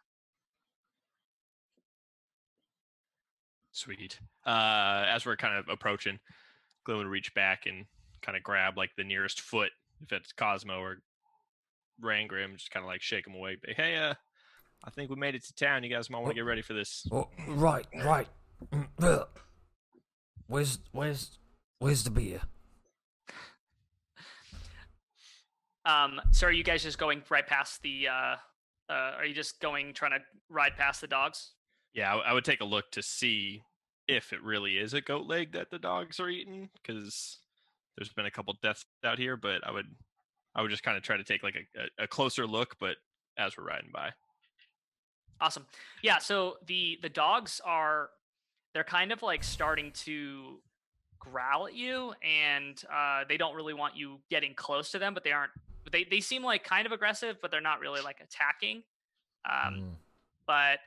Sweet. Uh, as we're kind of approaching, would reach back and kind of grab like the nearest foot, if it's Cosmo or Rangrim, just kind of like shake him away. Be, hey, uh, I think we made it to town. You guys might want to get ready for this. Oh, right, right. Mm. Where's where's where's the beer? um so are you guys just going right past the uh uh are you just going trying to ride past the dogs Yeah, I, I would take a look to see if it really is a goat leg that the dogs are eating, because there's been a couple deaths out here. But I would, I would just kind of try to take like a, a, closer look. But as we're riding by, Awesome. Yeah, so the the dogs are they're kind of like starting to growl at you and uh they don't really want you getting close to them, but they aren't they they seem like kind of aggressive, but they're not really like attacking. Um Mm. but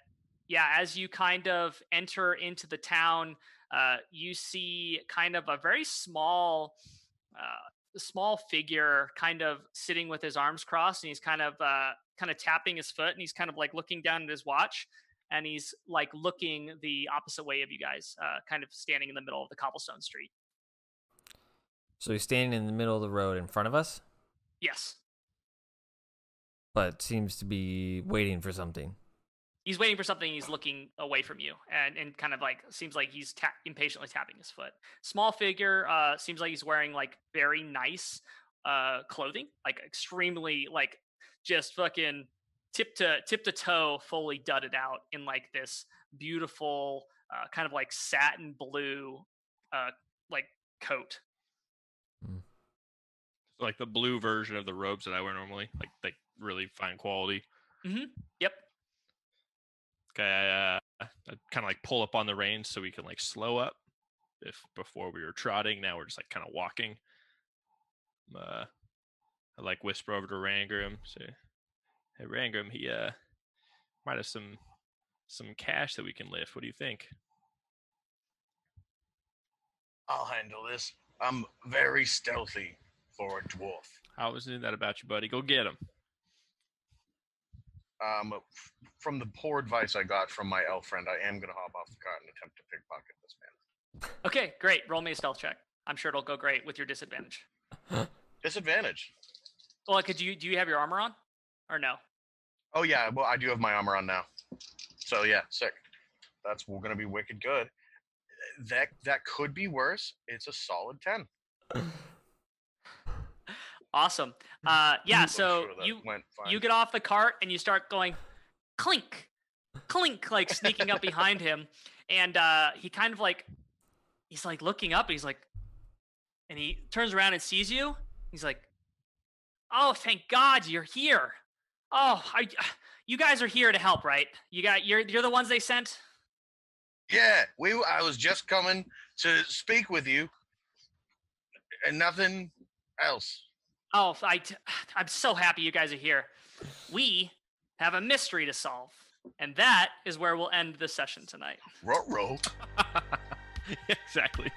yeah, as you kind of enter into the town, uh, you see kind of a very small, uh, small figure, kind of sitting with his arms crossed, and he's kind of, uh, kind of tapping his foot, and he's kind of like looking down at his watch, and he's like looking the opposite way of you guys, uh, kind of standing in the middle of the cobblestone street. So he's standing in the middle of the road in front of us, Yes, but seems to be waiting for something. He's waiting for something. He's looking away from you, and and kind of like seems like he's ta- impatiently tapping his foot. Small figure. Uh, seems like he's wearing like very nice uh clothing, like extremely like just fucking tip to tip to toe, fully dudded out in like this beautiful uh, kind of like satin blue uh like coat. like the blue version of the robes that I wear normally, like like really fine quality. Mm-hmm. Yep. Okay, I, uh, kind of like pull up on the reins so we can like slow up. If before we were trotting, now we're just like kind of walking. Uh, I like whisper over to Rangrim, say, "Hey Rangrim, he uh might have some some cash that we can lift. What do you think?" I'll handle this. I'm very stealthy for a dwarf. I was doing that about you, buddy. Go get him. Um, f- from the poor advice I got from my elf friend, I am gonna hop off the cart and attempt to pickpocket this man. Okay, great. Roll me a stealth check. I'm sure it'll go great with your disadvantage. <laughs> Disadvantage. Well, could you do you have your armor on, or no? Oh yeah, well I do have my armor on now. So yeah, sick. That's gonna be wicked good. that that could be worse. It's a solid ten. <laughs> Awesome. Uh, yeah. So sure you you get off the cart and you start going clink, clink, like sneaking up behind him, and uh, he kind of like he's like looking up. and He's like, and he turns around and sees you. He's like, "Oh, thank God you're here! Oh, I, <sighs> you guys are here to help, right? You got you're you're the ones they sent." Yeah, we. I was just coming to speak with you, and nothing else. Oh, I, t- <sighs> I'm so happy you guys are here. We have a mystery to solve, and that is where we'll end the session tonight. Ruh-roh. <laughs> exactly.